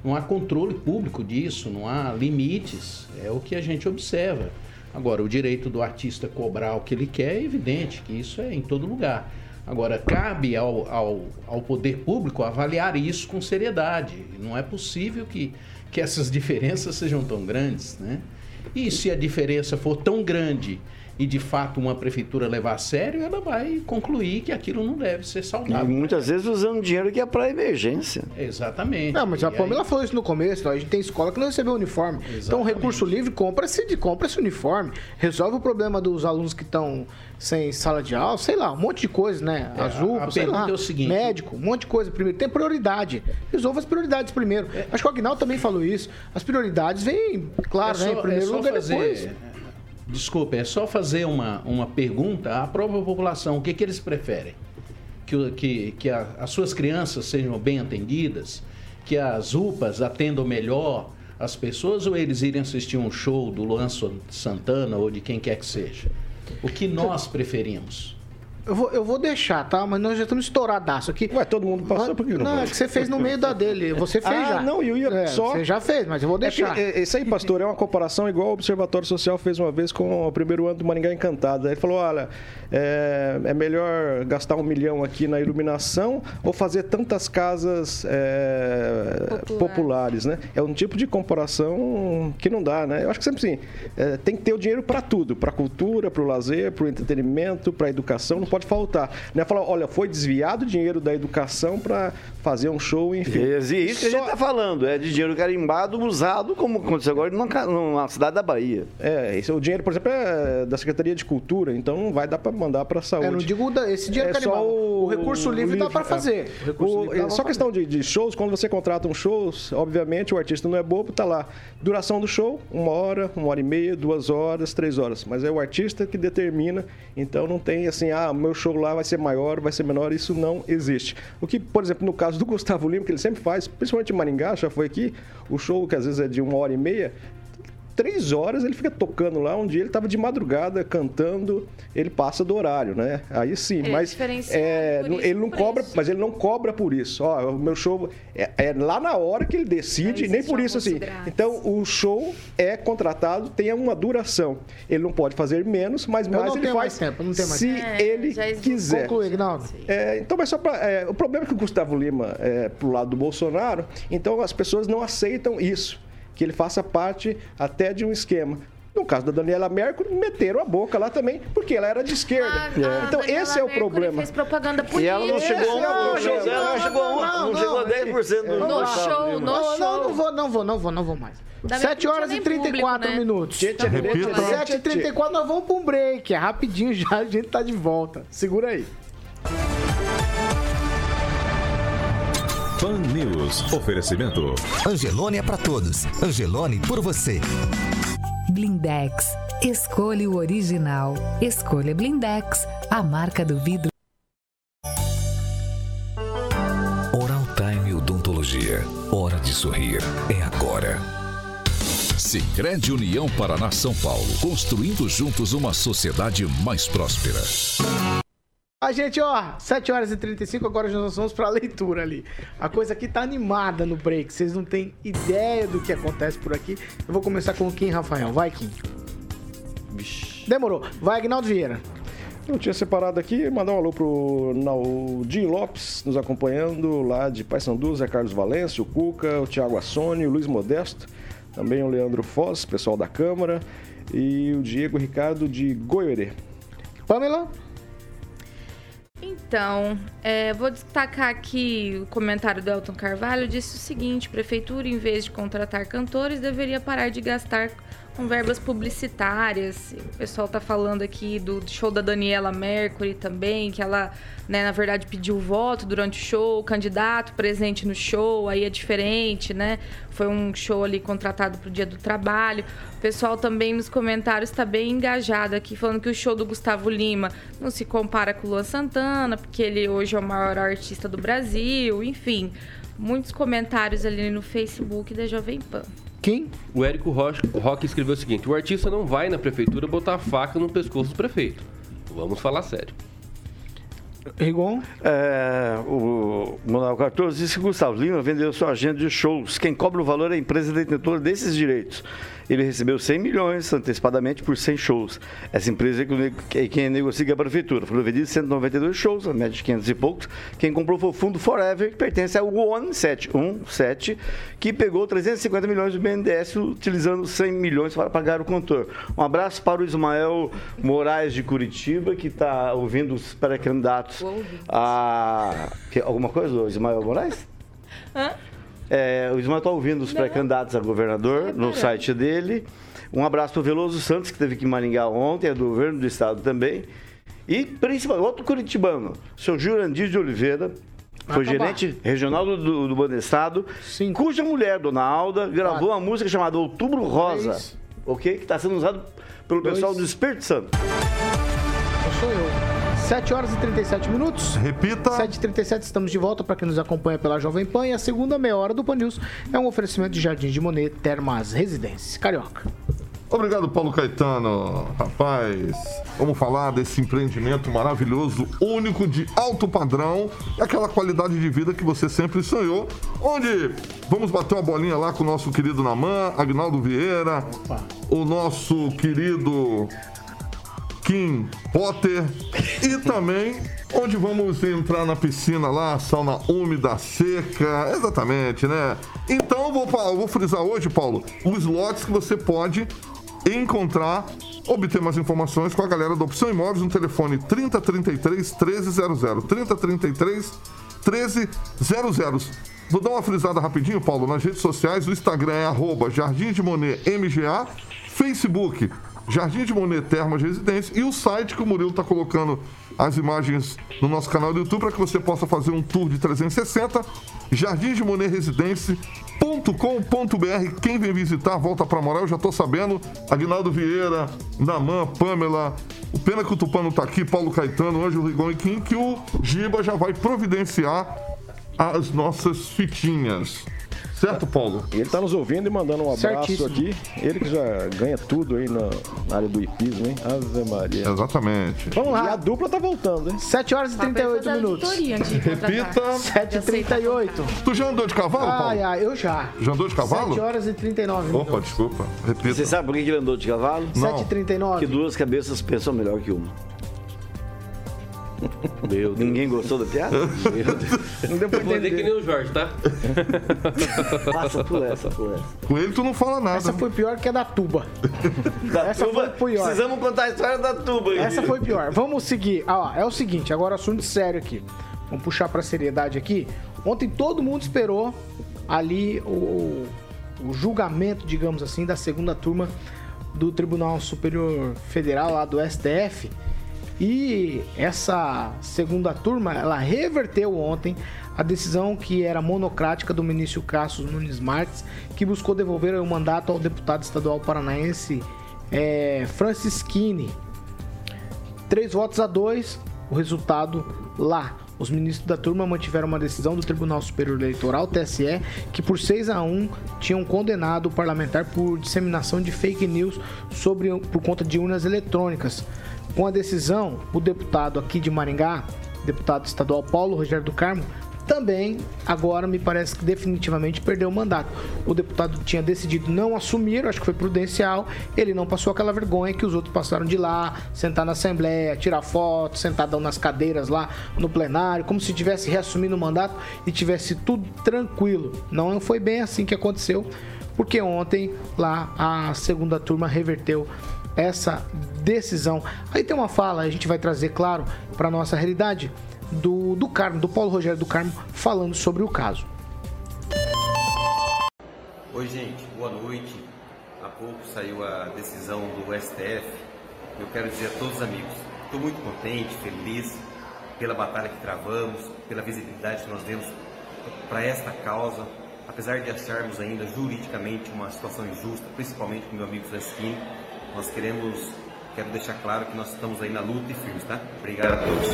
não há controle público disso, não há limites. É o que a gente observa. Agora, o direito do artista cobrar o que ele quer é evidente, que isso é em todo lugar. Agora, cabe ao, ao, ao poder público avaliar isso com seriedade. Não é possível que, que essas diferenças sejam tão grandes. Né? E se a diferença for tão grande e de fato uma prefeitura levar a sério, ela vai concluir que aquilo não deve ser saudável. E muitas vezes usando dinheiro que é para emergência. Exatamente. Não, mas E a Pamela aí- falou isso no começo, ó, a gente tem escola que não recebeu uniforme. Então, o Exatamente. recurso livre, compra-se compra esse uniforme. Resolve o problema dos alunos que estão sem sala de aula, sei lá, um monte de coisa, né? É, Azul, a- sei lá. é o seguinte- médico, um monte de coisa primeiro. Tem prioridade. Resolva as prioridades primeiro. É. Acho que o Agnaldo também falou isso. As prioridades vêm, claro, É né? só- Em primeiro é só lugar fazer- depois. Desculpa, é só fazer uma, uma pergunta à própria população. O que, que eles preferem? Que, que, que a- as suas crianças sejam bem atendidas? Que as UPAs atendam melhor as pessoas? Ou eles irem assistir um show do Luan San- Santana ou de quem quer que seja? O que nós preferimos? Eu vou, eu vou deixar, tá? Mas nós já estamos estouradaço aqui. Ué, todo mundo passou, por que não Não, pode? é que você fez no meio da dele. Você fez Ah, já. não, eu ia É, só- Você já fez, mas eu vou É que, deixar. é, Esse aí, pastor, é uma comparação igual o Observatório Social fez uma vez com o primeiro ano do Maringá Encantado. Aí ele falou: olha, é, é melhor gastar um milhão aqui na iluminação ou fazer tantas casas é, Popular. populares, né? É um tipo de comparação que não dá, né? Eu acho que sempre assim, é, tem que ter o dinheiro para tudo, para cultura, para o lazer, para o entretenimento, para a educação, não pode faltar. Não é falar, olha, foi desviado o dinheiro da educação para fazer um show, enfim. É isso que a gente está falando, é de dinheiro carimbado, usado, como aconteceu agora numa, numa cidade da Bahia. É, esse, o dinheiro, por exemplo, é da Secretaria de Cultura, então não vai dar para mandar para a saúde. Eu não digo da- esse dinheiro É carimbado. só O, recurso livre, dá para é. fazer. O O- livre dá só fazer. questão de, de shows, quando você contrata um show, obviamente o artista não é bobo, tá lá. Duração do show, uma hora, uma hora e meia, duas horas, três horas. Mas é o artista que determina, então não tem assim, ah, meu show lá vai ser maior, vai ser menor, isso não existe. O que, por exemplo, no caso do Gustavo Lima, que ele sempre faz, principalmente em Maringá, já foi aqui, o show que às vezes é de uma hora e meia, três horas ele fica tocando lá. Um dia ele estava de madrugada cantando, ele passa do horário, né? Aí sim, Ele é mas é, isso, ele não cobra, isso. mas ele não cobra por isso. Ó, o meu show é, é lá na hora que ele decide, nem por isso almoço assim. grátis. Então o show é contratado, tem uma duração. Ele não pode fazer menos, mas mais não ele faz mais tempo, não tenho mais se É, ele quiser. Conclui. É, então, mas só pra, é, o problema é que o Gustavo Lima é pro lado do Bolsonaro, então as pessoas não aceitam isso, que ele faça parte até de um esquema. No caso da Daniela Mercury, meteram a boca lá também, porque ela era de esquerda. Ah, a então, Daniela esse é o Mercury problema. fez propaganda política. E ela não chegou Esse é o a um problema. show dela, não chegou a, um- Não, não não, chegou a 10% do No show, no Não, show. não, não vou, não vou, não vou, não vou mais. Dá 7 nem- horas e 34 público, né? minutos. Repita. 7 e 34 nós vamos para um break. É rapidinho já, a gente tá de volta. Segura aí. Fan News. Oferecimento. Angelone é pra todos. Angelone por você. Blindex. Escolha o original. Escolha Blindex, a marca do vidro. Oral Time Odontologia. Hora de sorrir. É agora. Sicredi União Paraná São Paulo. Construindo juntos uma sociedade mais próspera. A gente, ó, 7 horas e 35, agora nós vamos pra leitura ali. A coisa aqui tá animada no break, vocês não têm ideia do que acontece por aqui. Eu vou começar com o Kim Rafael. Vai, Kim. Demorou. Vai, Agnaldo Vieira. Eu tinha separado aqui, mandar um alô pro Naldinho Lopes, nos acompanhando lá de Paysandu, Zé Carlos Valença, o Cuca, o Thiago Assone, o Luiz Modesto, também o Leandro Foz, pessoal da Câmara, e o Diego Ricardo de Goiorê. Pamela? Então, é, vou destacar aqui o comentário do Elton Carvalho. Disse o seguinte: Prefeitura, em vez de contratar cantores, deveria parar de gastar com verbas publicitárias. O pessoal tá falando aqui do show da Daniela Mercury também, que ela, né, na verdade, pediu voto durante o show, o candidato presente no show, aí é diferente, né? Foi um show ali contratado pro Dia do Trabalho. O pessoal também nos comentários está bem engajado aqui, falando que o show do Gustavo Lima não se compara com o Luan Santana, porque ele hoje é o maior artista do Brasil, enfim. Muitos comentários ali no Facebook da Jovem Pan. Quem? O Érico Rocha- Roque escreveu o seguinte: o artista não vai na prefeitura botar a faca no pescoço do prefeito. Vamos falar sério. Rigon? É, o Manuel 14 disse que Gustavo Lima vendeu sua agenda de shows. Quem cobra o valor é a empresa detentora desses direitos. Ele recebeu 100 milhões antecipadamente por 100 shows. Essa empresa é é quem negocia com a prefeitura. Foram vendidos 192 shows, a média de 500 e poucos. Quem comprou foi o Fundo Forever, que pertence ao One 717, que pegou 350 milhões do BNDES, utilizando 100 milhões para pagar o contor. Um abraço para o Ismael Moraes de Curitiba, que está ouvindo os pré-candidatos a. que- Alguma coisa, Ismael Moraes? Hã? É, o Ismael está ouvindo os pré-candidatos a governador no site dele. Um abraço para o Veloso Santos, que teve aqui em Maringá ontem, é do governo do estado também. E, principalmente, outro curitibano, o seu Jurandir de Oliveira, foi gerente regional do, do, do Banestado, cuja mulher, Dona Alda, gravou uma música chamada Outubro Rosa, Três. ok? Que está sendo usado pelo Dois. pessoal do Espírito Santo. Eu sou eu. 7 horas e 37 minutos. Repita. 7h37, estamos de volta para quem nos acompanha pela Jovem Pan. E a segunda meia hora do Pan News é um oferecimento de Jardim de Monet, Termas Residência. Carioca. Obrigado, Paulo Caetano. Rapaz, vamos falar desse empreendimento maravilhoso, único, de alto padrão, e aquela qualidade de vida que você sempre sonhou. Onde vamos bater uma bolinha lá com o nosso querido Namã, Agnaldo Vieira, o nosso querido Kim Potter e também onde vamos entrar na piscina lá, sauna úmida, seca, exatamente, né? Então eu vou, eu vou frisar hoje, Paulo, os lotes que você pode encontrar, obter mais informações com a galera da Opção Imóveis no telefone 3033 1300, 3033 1300. Vou dar uma frisada rapidinho, Paulo, nas redes sociais, o Instagram é arroba Jardim de Monet MGA, Facebook Jardim de Monet Termas Residência e o site que o Murilo está colocando as imagens no nosso canal do YouTube para que você possa fazer um tour de 360. Jardim de Monet Residência.com.br. Quem vem visitar, volta para morar, eu já estou sabendo. Aguinaldo Vieira, Namã, Pamela, o Pena que o Tupã não tá aqui, Paulo Caetano, Ângelo Rigon e Kim, que o Giba já vai providenciar as nossas fitinhas. Certo, Paulo? Ele está nos ouvindo e mandando um abraço Certíssimo. aqui. Ele que já ganha tudo aí na, na área do hipismo, hein? Ave Maria. Exatamente. Vamos E a lá. dupla tá voltando, hein? 7 horas e 38 minutos. Repita. 7h38. Tu já andou de cavalo, Paulo? Ai, ai, eu já. Já andou de cavalo? 7 horas e 39 minutos. Opa, desculpa. Repita. Você sabe por que ele andou de cavalo? Não. 7h39. Que duas cabeças pensam melhor que uma. Meu Deus. Ninguém gostou da piada? Não deu pra Vou dizer que entender. nem o Jorge, tá? Passa por essa, por essa. Com ele tu não fala nada. Essa foi pior que a da tuba. Da Essa tuba, foi pior. Precisamos contar a história da tuba. Essa foi pior. Vamos seguir. Ah, é o seguinte, agora assunto sério aqui. Vamos puxar pra seriedade aqui. Ontem todo mundo esperou ali o, o julgamento, digamos assim, da segunda turma do Tribunal Superior Federal lá do STF. E essa segunda turma, ela reverteu ontem a decisão que era monocrática do ministro Cassius Nunes Marques, que buscou devolver o mandato ao deputado estadual paranaense é, Francisquini. Três votos a dois, o resultado lá. Os ministros da turma mantiveram uma decisão do Tribunal Superior Eleitoral, TSE, que por 6 a 1 tinham condenado o parlamentar por disseminação de fake news sobre, por conta de urnas eletrônicas. Com a decisão, o deputado aqui de Maringá, deputado estadual Paulo Rogério do Carmo, também agora me parece que definitivamente perdeu o mandato. O deputado tinha decidido não assumir, acho que foi prudencial, ele não passou aquela vergonha que os outros passaram de lá, sentar na Assembleia, tirar foto, sentadão nas cadeiras lá no plenário, como se tivesse reassumindo o mandato e tivesse tudo tranquilo. Não foi bem assim que aconteceu, porque ontem lá a segunda turma reverteu essa decisão. Aí tem uma fala, a gente vai trazer, claro, para nossa realidade, do, do Carmo, do Paulo Rogério do Carmo, falando sobre o caso. Oi, gente, boa noite. há pouco saiu a decisão do STF. Eu quero dizer a todos os amigos, estou muito contente, feliz pela batalha que travamos, pela visibilidade que nós demos para esta causa, apesar de acharmos ainda juridicamente uma situação injusta, principalmente com meu amigo Francisquinho, nós queremos, quero deixar claro que nós estamos aí na luta e firmes, tá? Obrigado a todos.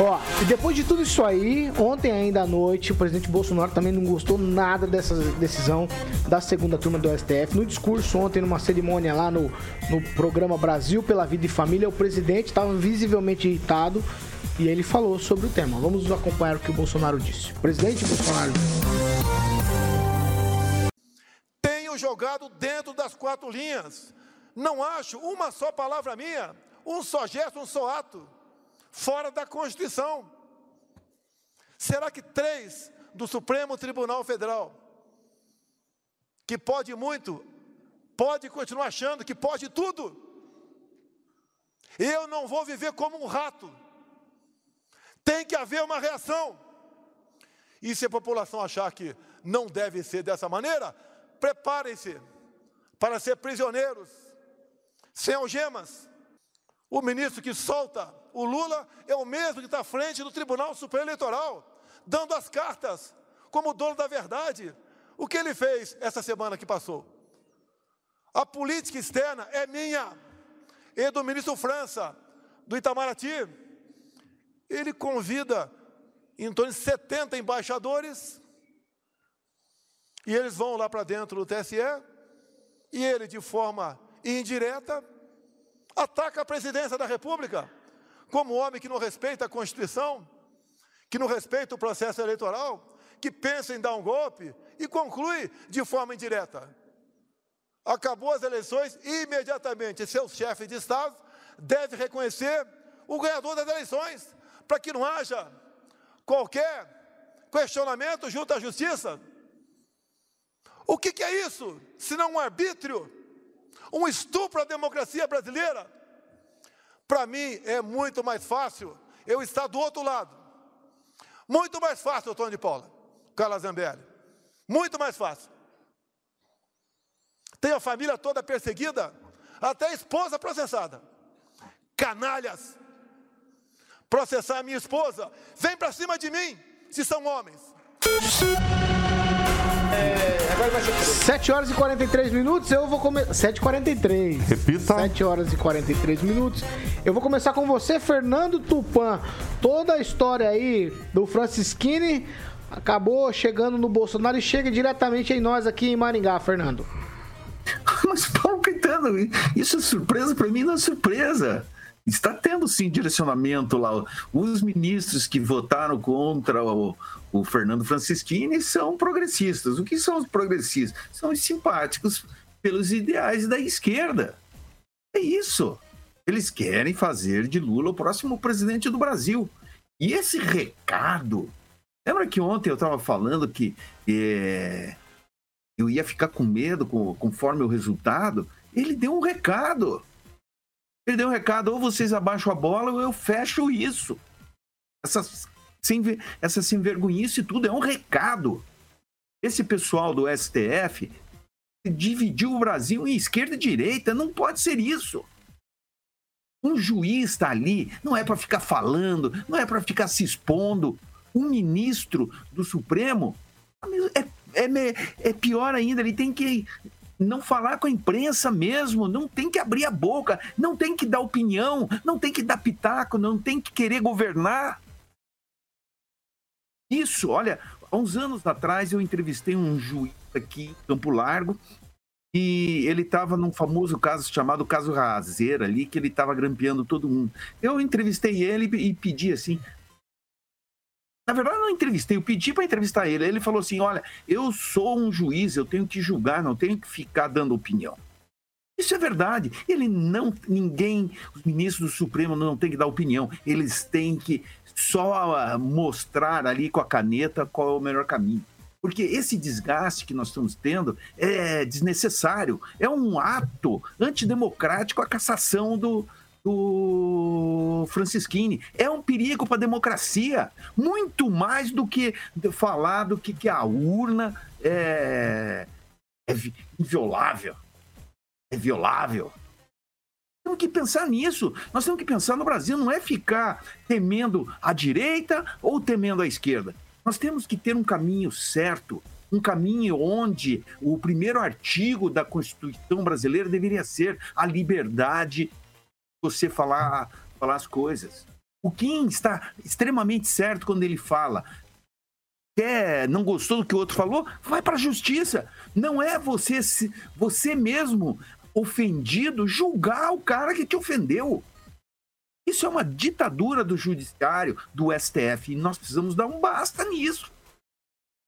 Ó, e depois de tudo isso aí, ontem ainda à noite, o presidente Bolsonaro também não gostou nada dessa decisão da segunda turma do STF. No discurso ontem, numa cerimônia lá no, no programa Brasil pela Vida e Família, o presidente estava visivelmente irritado e ele falou sobre o tema. Vamos acompanhar o que o Bolsonaro disse. Presidente Bolsonaro. Jogado dentro das quatro linhas. Não acho uma só palavra minha, um só gesto, um só ato fora da Constituição. Será que três do Supremo Tribunal Federal, que pode muito, pode continuar achando que pode tudo? Eu não vou viver como um rato. Tem que haver uma reação. E se a população achar que não deve ser dessa maneira, preparem-se para ser prisioneiros, sem algemas. O ministro que solta o Lula é o mesmo que está à frente do Tribunal Supremo Eleitoral, dando as cartas como dono da verdade. O que ele fez essa semana que passou? A política externa é minha e do ministro França, do Itamaraty. Ele convida em torno de 70 embaixadores e eles vão lá para dentro do TSE e ele, de forma indireta, ataca a presidência da República como homem que não respeita a Constituição, que não respeita o processo eleitoral, que pensa em dar um golpe e conclui de forma indireta. Acabou as eleições, imediatamente seu chefe de Estado deve reconhecer o ganhador das eleições, para que não haja qualquer questionamento junto à justiça. O que, que é isso? Se não um arbítrio, um estupro à democracia brasileira? Para mim é muito mais fácil eu estar do outro lado. Muito mais fácil, Tony de Paula, Carla Zambelli. Muito mais fácil. Tem a família toda perseguida, até a esposa processada. Canalhas. Processar a minha esposa. Vem para cima de mim, se são homens. É, 7 horas e 43 minutos, eu vou começar. 7h43. Repita. 7 horas e 43 minutos. Eu vou começar com você, Fernando Tupan. Toda a história aí do Francisquini acabou chegando no Bolsonaro e chega diretamente em nós aqui em Maringá, Fernando. Mas, Paulo Caetano, isso é surpresa para mim, não é surpresa. Está tendo sim direcionamento lá. Os ministros que votaram contra o, o Fernando Francischini são progressistas. O que são os progressistas? São os simpáticos pelos ideais da esquerda. É isso. Eles querem fazer de Lula o próximo presidente do Brasil. E esse recado. Lembra que ontem eu estava falando que é, eu ia ficar com medo com, conforme o resultado? Ele deu um recado. Ele deu um recado: ou vocês abaixam a bola ou eu fecho isso. Essas sem, essa sem vergonhice tudo é um recado. Esse pessoal do STF dividiu o Brasil em esquerda e direita, não pode ser isso. Um juiz está ali, não é para ficar falando, não é para ficar se expondo. Um ministro do Supremo é, é, é pior ainda, ele tem que não falar com a imprensa mesmo, não tem que abrir a boca, não tem que dar opinião, não tem que dar pitaco, não tem que querer governar. Isso, olha, há uns anos atrás eu entrevistei um juiz aqui em Campo Largo e ele estava num famoso caso chamado caso Razeira ali, que ele estava grampeando todo mundo. Eu entrevistei ele e pedi assim. Na verdade, eu não entrevistei, eu pedi para entrevistar ele. Ele falou assim: Olha, eu sou um juiz, eu tenho que julgar, não tenho que ficar dando opinião. Isso é verdade. Ele não, ninguém, os ministros do Supremo não têm que dar opinião. Eles têm que só mostrar ali com a caneta qual é o melhor caminho. Porque esse desgaste que nós estamos tendo é desnecessário. É um ato antidemocrático a cassação do, do Francisquini. É um perigo para a democracia. Muito mais do que falar do que, que a urna é, é vi- inviolável. É violável. Temos que pensar nisso. Nós temos que pensar no Brasil, não é ficar temendo a direita ou temendo a esquerda. Nós temos que ter um caminho certo, um caminho onde o primeiro artigo da Constituição brasileira deveria ser a liberdade de você falar, falar as coisas. O Kim está extremamente certo quando ele fala quer, não gostou do que o outro falou, vai para a justiça. Não é você você mesmo ofendido julgar o cara que te ofendeu. Isso é uma ditadura do judiciário, do STF, e nós precisamos dar um basta nisso.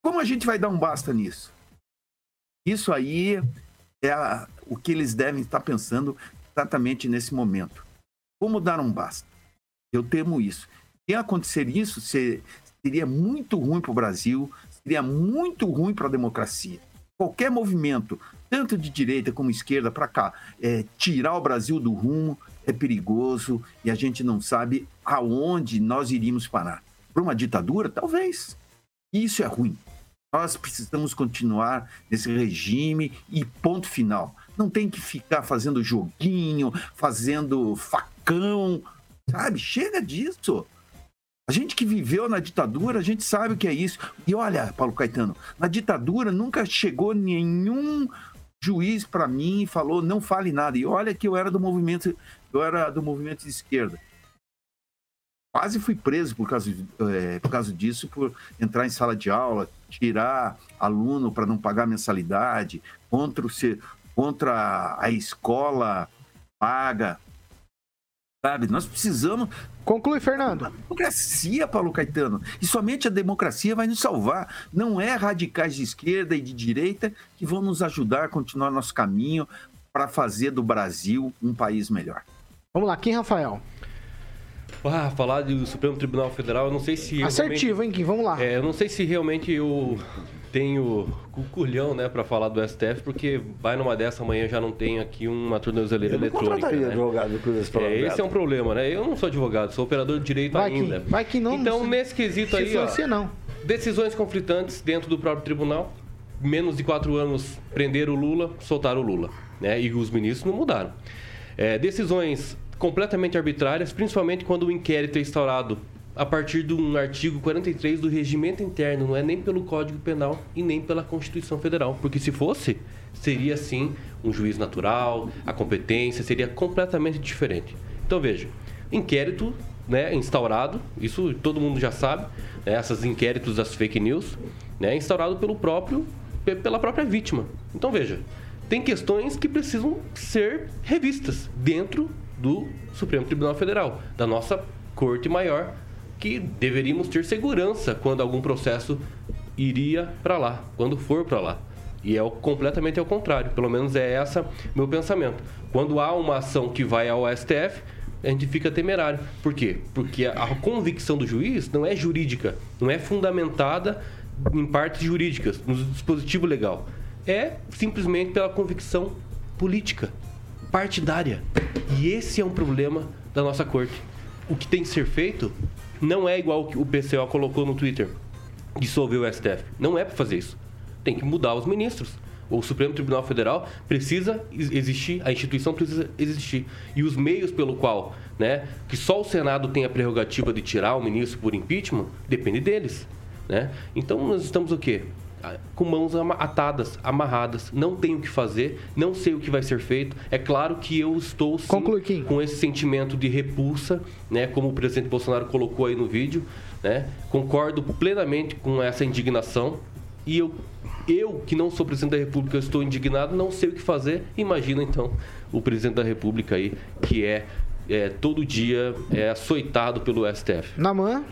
Como a gente vai dar um basta nisso? Isso aí é a- o que eles devem estar pensando exatamente nesse momento. Como dar um basta? Eu temo isso. Se acontecer isso, se- seria muito ruim para o Brasil, seria muito ruim para a democracia. Qualquer movimento, tanto de direita como esquerda, para cá, é, tirar o Brasil do rumo é perigoso e a gente não sabe aonde nós iríamos parar. Para uma ditadura? Talvez. Isso é ruim. Nós precisamos continuar nesse regime e ponto final. Não tem que ficar fazendo joguinho, fazendo facão, sabe? Chega disso. A gente que viveu na ditadura, a gente sabe o que é isso. E olha, Paulo Caetano, na ditadura nunca chegou nenhum juiz para mim e falou não fale nada. E olha que eu era do movimento, eu era do movimento de esquerda. Quase fui preso por causa, eh, por causa disso, por entrar em sala de aula, tirar aluno para não pagar mensalidade, contra, o, contra a escola paga. Sabe? Nós precisamos. Conclui, Fernando. Democracia, Paulo Caetano. E somente a democracia vai nos salvar. Não é radicais de esquerda e de direita que vão nos ajudar a continuar nosso caminho para fazer do Brasil um país melhor. Vamos lá, Kim Rafael. Ah, falar do Supremo Tribunal Federal, eu não sei se. Assertivo, hein, Kim? Vamos lá. É, eu não sei se realmente eu tenho cuculhão, né, pra falar do STF, porque vai numa dessa amanhã já não tem aqui uma tornozeleira Eu não eletrônica. né? advogado por esse É, esse é um problema, né? Eu não sou advogado, sou operador de direito Vai que- ainda. vai que não, Então, não se- nesse quesito aí, ó, não. decisões conflitantes dentro do próprio tribunal. Menos de quatro anos prenderam o Lula, soltaram o Lula. Né? E os ministros não mudaram. É, decisões completamente arbitrárias, principalmente quando o inquérito é instaurado a partir de um artigo 43 do regimento interno, não é nem pelo Código Penal e nem pela Constituição Federal. Porque se fosse, seria sim um juiz natural, a competência seria completamente diferente. Então veja, inquérito né, instaurado, isso todo mundo já sabe, né, essas inquéritos das fake news, né, instaurado pelo próprio, pe- pela própria vítima. Então veja, tem questões que precisam ser revistas dentro do Supremo Tribunal Federal, da nossa Corte Maior, que deveríamos ter segurança quando algum processo iria para lá, quando for para lá. E é completamente ao contrário, pelo menos é essa meu pensamento. Quando há uma ação que vai ao STF, a gente fica temerário. Por quê? Porque a convicção do juiz não é jurídica, não é fundamentada em partes jurídicas, no dispositivo legal. É simplesmente pela convicção política, partidária. E esse é um problema da nossa corte. O que tem que ser feito não é igual o que o PCO colocou no Twitter, dissolver o STF. Não é para fazer isso. Tem que mudar os ministros. O Supremo Tribunal Federal precisa ex- existir, a instituição precisa existir. E os meios pelo qual, né, que só o Senado tem a prerrogativa de tirar o ministro por impeachment, depende deles, né? Então nós estamos o quê? Com mãos atadas, amarradas, não tenho o que fazer, não sei o que vai ser feito. É claro que eu estou sim, com esse sentimento de repulsa, né, como o presidente Bolsonaro colocou aí no vídeo, né? Concordo plenamente com essa indignação e eu eu que não sou presidente da República, estou indignado, não sei o que fazer. Imagina então o presidente da República aí que é, é todo dia é açoitado pelo STF. Naman?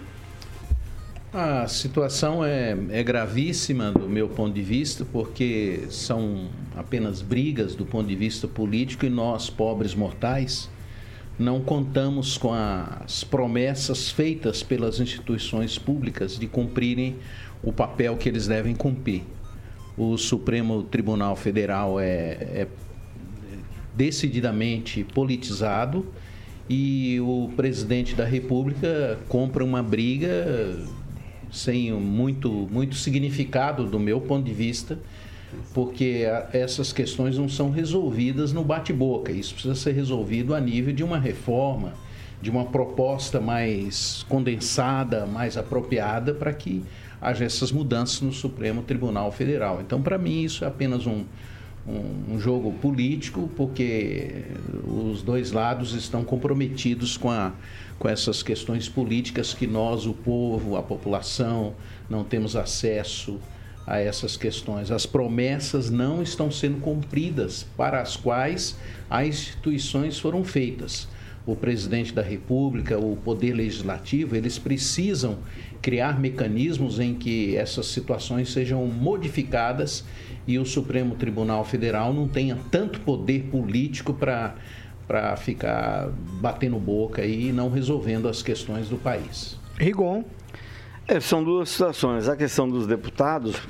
A situação é, é gravíssima do meu ponto de vista, porque são apenas brigas do ponto de vista político e nós, pobres mortais, não contamos com as promessas feitas pelas instituições públicas de cumprirem o papel que eles devem cumprir. O Supremo Tribunal Federal é, é decididamente politizado e o presidente da República compra uma briga sem muito, muito significado do meu ponto de vista, porque essas questões não são resolvidas no bate-boca. Isso precisa ser resolvido a nível de uma reforma, de uma proposta mais condensada, mais apropriada para que haja essas mudanças no Supremo Tribunal Federal. Então, para mim, isso é apenas um, um, jogo político, porque os dois lados estão comprometidos com, a, com essas questões políticas que nós, o povo, a população, não temos acesso a essas questões. As promessas não estão sendo cumpridas para as quais as instituições foram feitas. O presidente da República, o poder legislativo, eles precisam criar mecanismos em que essas situações sejam modificadas e o Supremo Tribunal Federal não tenha tanto poder político para para ficar batendo boca e não resolvendo as questões do país. Rigon. É, são duas situações. A questão dos deputados,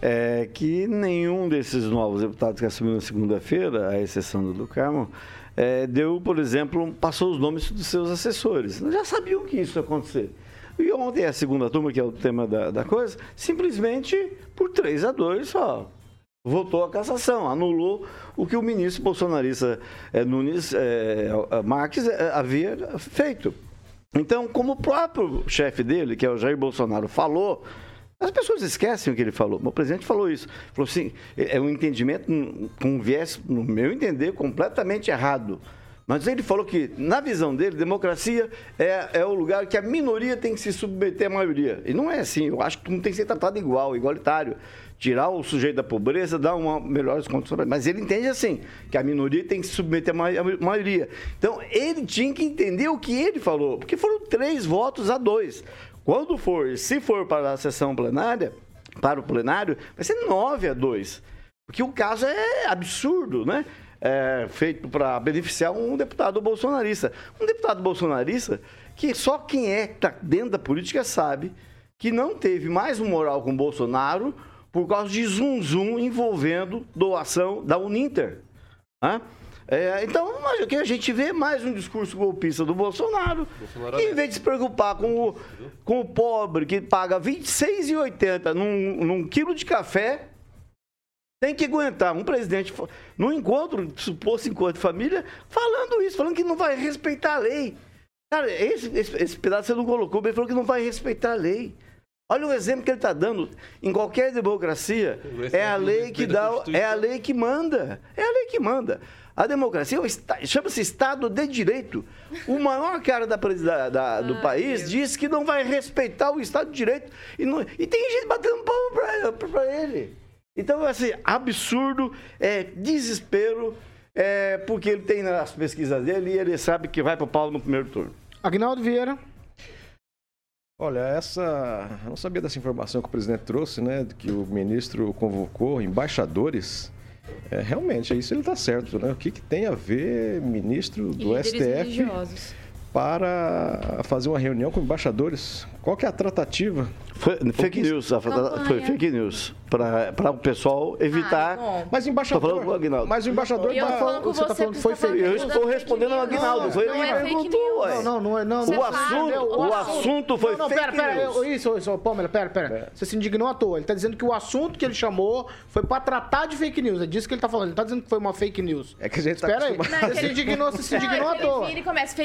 é que nenhum desses novos deputados que assumiram segunda-feira, à exceção do, do Carmo, é, deu, por exemplo, passou os nomes dos seus assessores. Já sabiam que isso ia acontecer. E ontem a segunda turma, que é o tema da, da coisa, simplesmente por 3 a 2 só votou a cassação, anulou o que o ministro bolsonarista é, Nunes é, Marques é, havia feito. Então, como o próprio chefe dele, que é o Jair Bolsonaro, falou, as pessoas esquecem o que ele falou. O presidente falou isso. Falou assim, é um entendimento com um viés, no meu entender, completamente errado. Mas ele falou que, na visão dele, democracia é, é o lugar que a minoria tem que se submeter à maioria. E não é assim. Eu acho que não tem que ser tratado igual, igualitário tirar o sujeito da pobreza, dar uma melhores condições. Mas ele entende assim, que a minoria tem que se submeter à maioria. Então, ele tinha que entender o que ele falou, porque foram três votos a dois. Quando for, se for para a sessão plenária, para o plenário, vai ser nove a dois. Porque o caso é absurdo, né? É, feito para beneficiar um deputado bolsonarista. Um deputado bolsonarista que só quem é tá dentro da política sabe que não teve mais um moral com o Bolsonaro por causa de zum zum envolvendo doação da Uninter. Né? É, então, o que a gente vê mais um discurso golpista do Bolsonaro, Bolsonaro que em vez de se preocupar com o, com o pobre que paga R$ 26,80 num, num quilo de café, tem que aguentar um presidente no encontro, suposto encontro de família, falando isso, falando que não vai respeitar a lei. Cara, esse, esse, esse pedaço você não colocou, ele falou que não vai respeitar a lei. Olha o exemplo que ele está dando. Em qualquer democracia, é a lei que dá, é a lei que manda. É a lei que manda. A democracia é chama-se Estado de Direito. O maior cara da, da, da do Ai, país Deus. diz que não vai respeitar o Estado de Direito. E, não, e tem gente batendo palmo para ele. Então, assim, absurdo, é desespero, é, porque ele tem nas pesquisas dele e ele sabe que vai para o pau no primeiro turno. Agnaldo Vieira. Olha, essa. Eu não sabia dessa informação que o presidente trouxe, né? Que o ministro convocou embaixadores. É, realmente, isso ele está certo, né? O que, que, tem a ver ministro do STF religiosos. para fazer uma reunião com embaixadores? Qual que é a tratativa? Foi, fake news, foi fake news para o pessoal evitar. Ah, mas embaixador. Tô falando Aguinaldo. Mas o embaixador tá falando, você, está falando que foi fake news. Eu estou respondendo ao Aguinaldo. Foi ele que perguntou. Não, não, não é. Não, o, assunto, o assunto foi não, não, fake pera, pera, news. Isso, isso, Pâmela, pera, pera. É. Você se indignou à toa. Ele está dizendo que o assunto que ele chamou foi para tratar de fake news. É disso que ele está falando. Ele está dizendo que foi uma fake news. É que a gente está Espera aí. Você se indignou, você se indignou à toa.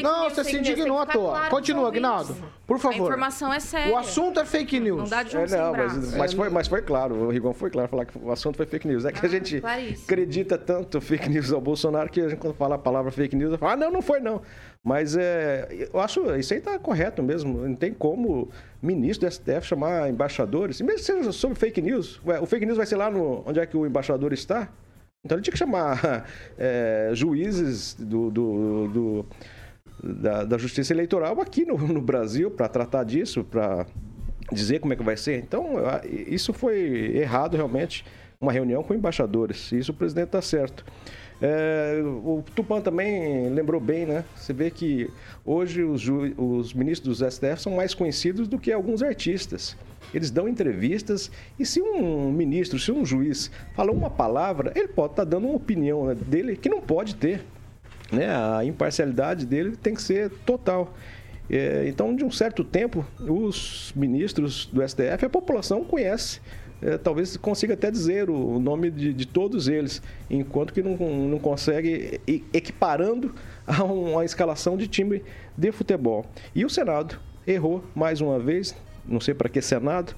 Não, você se indignou à toa. Continua, Aguinaldo. Por favor. A informação é séria. O assunto é fake news. Não dá de é, não, mas, foi, mas foi claro. Rigon foi claro falar que o assunto foi fake news. É que ah, a gente acredita tanto fake news ao Bolsonaro que a gente, quando fala a palavra fake news, fala, ah, não, não foi não. Mas é, eu acho isso aí está correto mesmo. Não tem como ministro do STF chamar embaixadores, mesmo que seja sobre fake news. Ué, o fake news vai ser lá no, onde é que o embaixador está? Então ele tinha que chamar é, juízes do, do, do da, da, justiça eleitoral aqui no, no Brasil para tratar disso, para dizer como é que vai ser. Então, isso foi errado realmente uma reunião com embaixadores. Isso o presidente está certo. É, o Tupan também lembrou bem, né? Você vê que hoje os, os, ministros dos STF são mais conhecidos do que alguns artistas. Eles dão entrevistas e se um ministro, se um juiz falou uma palavra, ele pode estar tá dando uma opinião né, dele que não pode ter. Né? A imparcialidade dele tem que ser total. É, então, de um certo tempo, os ministros do STF, a população conhece é, talvez consiga até dizer o, nome de, de, todos eles, enquanto que não, não consegue equiparando a uma escalação de time de futebol. E o Senado errou mais uma vez, não sei para que Senado,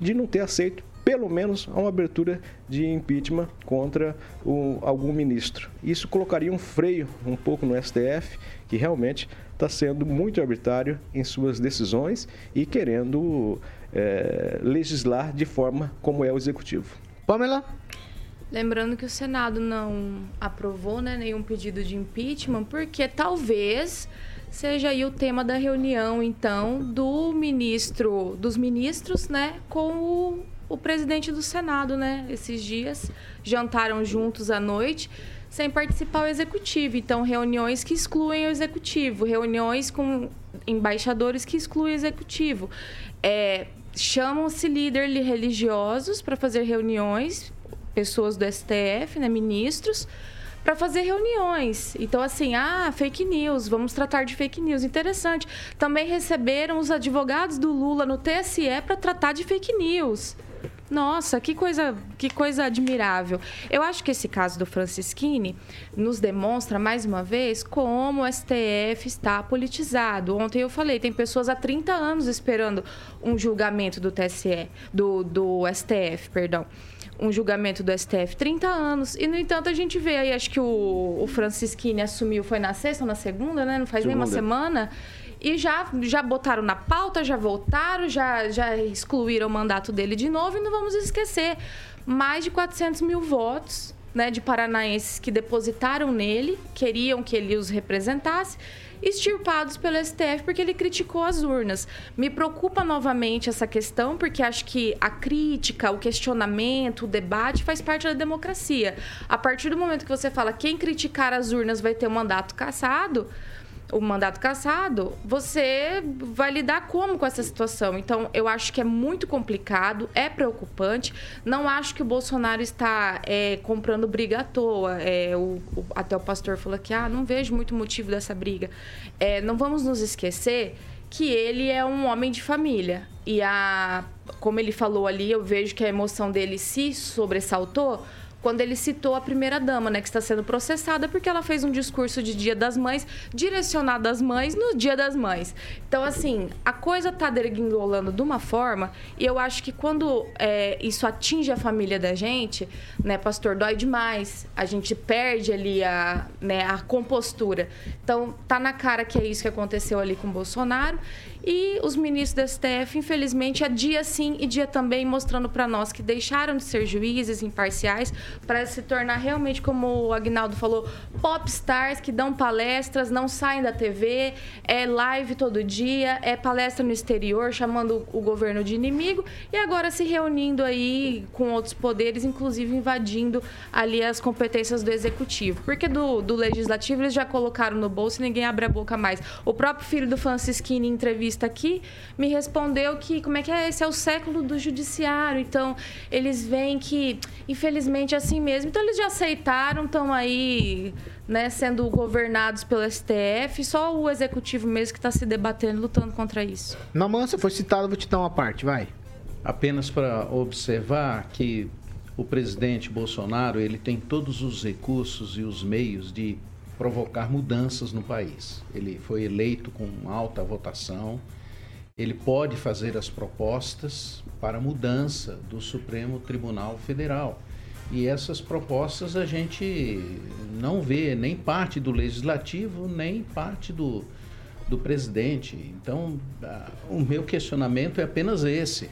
de não ter aceito pelo menos uma abertura de impeachment contra o, algum ministro. Isso colocaria um freio um pouco no STF, que realmente está sendo muito arbitrário em suas decisões e querendo é, legislar de forma como é o executivo. Pamela? Lembrando que o Senado não aprovou né, nenhum pedido de impeachment, porque talvez seja aí o tema da reunião, então, do ministro, dos ministros, né, com o, o presidente do Senado, né? Esses dias jantaram juntos à noite sem participar o executivo. Então, reuniões que excluem o executivo, reuniões com embaixadores que excluem o executivo. É, chamam-se líderes religiosos para fazer reuniões, pessoas do STF, né, ministros, para fazer reuniões. Então, assim, ah, fake news, vamos tratar de fake news. Interessante. Também receberam os advogados do Lula no TSE para tratar de fake news. Nossa, que coisa, que coisa admirável. Eu acho que esse caso do Francisquini nos demonstra mais uma vez como o STF está politizado. Ontem eu falei, tem pessoas há 30 anos esperando um julgamento do TSE, do, do STF, perdão um julgamento do STF 30 anos. E, no entanto, a gente vê aí, acho que o, o Francisquini assumiu, foi na sexta ou na segunda, né? Não faz segunda. nem uma semana e já, já botaram na pauta, já voltaram, já, já excluíram o mandato dele de novo e não vamos esquecer. Mais de 400 mil votos né, de paranaenses que depositaram nele, queriam que ele os representasse, extirpados pelo STF porque ele criticou as urnas. Me preocupa novamente essa questão, porque acho que a crítica, o questionamento, o debate faz parte da democracia. A partir do momento que você fala quem criticar as urnas vai ter o um mandato cassado o mandato cassado, você vai lidar como com essa situação? Então, eu acho que é muito complicado, é preocupante. Não acho que o Bolsonaro está é, comprando briga à toa. É, o, o, até o pastor falou que ah, não vejo muito motivo dessa briga. É, não vamos nos esquecer que ele é um homem de família. E a, como ele falou ali, eu vejo que a emoção dele se sobressaltou quando ele citou a primeira-dama, né, que está sendo processada porque ela fez um discurso de Dia das Mães direcionado às mães no Dia das Mães. Então, assim, a coisa está derguingolando de uma forma e eu acho que quando é, isso atinge a família da gente, né, pastor, dói demais. A gente perde ali a, né, a compostura. Então, tá na cara que é isso que aconteceu ali com o Bolsonaro e os ministros da STF, infelizmente, é dia sim e dia também mostrando para nós que deixaram de ser juízes imparciais para se tornar realmente, como o Agnaldo falou, popstars que dão palestras, não saem da TV, é live todo dia, é palestra no exterior, chamando o governo de inimigo e agora se reunindo aí com outros poderes, inclusive invadindo ali as competências do executivo. Porque do, do legislativo eles já colocaram no bolso e ninguém abre a boca mais. O próprio filho do Francisquini, em entrevista, aqui me respondeu que como é que é esse é o século do judiciário então eles veem que infelizmente assim mesmo. Então eles já aceitaram estão aí né sendo governados pelo STF só o executivo mesmo que está se debatendo lutando contra isso. Na mansa foi citado vou te dar uma parte vai. Apenas para observar que o presidente Bolsonaro ele tem todos os recursos e os meios de provocar mudanças no país. Ele foi eleito com alta votação, ele pode fazer as propostas para mudança do Supremo Tribunal Federal. E essas propostas a gente não vê nem parte do legislativo, nem parte do, do presidente. Então, o meu questionamento é apenas esse.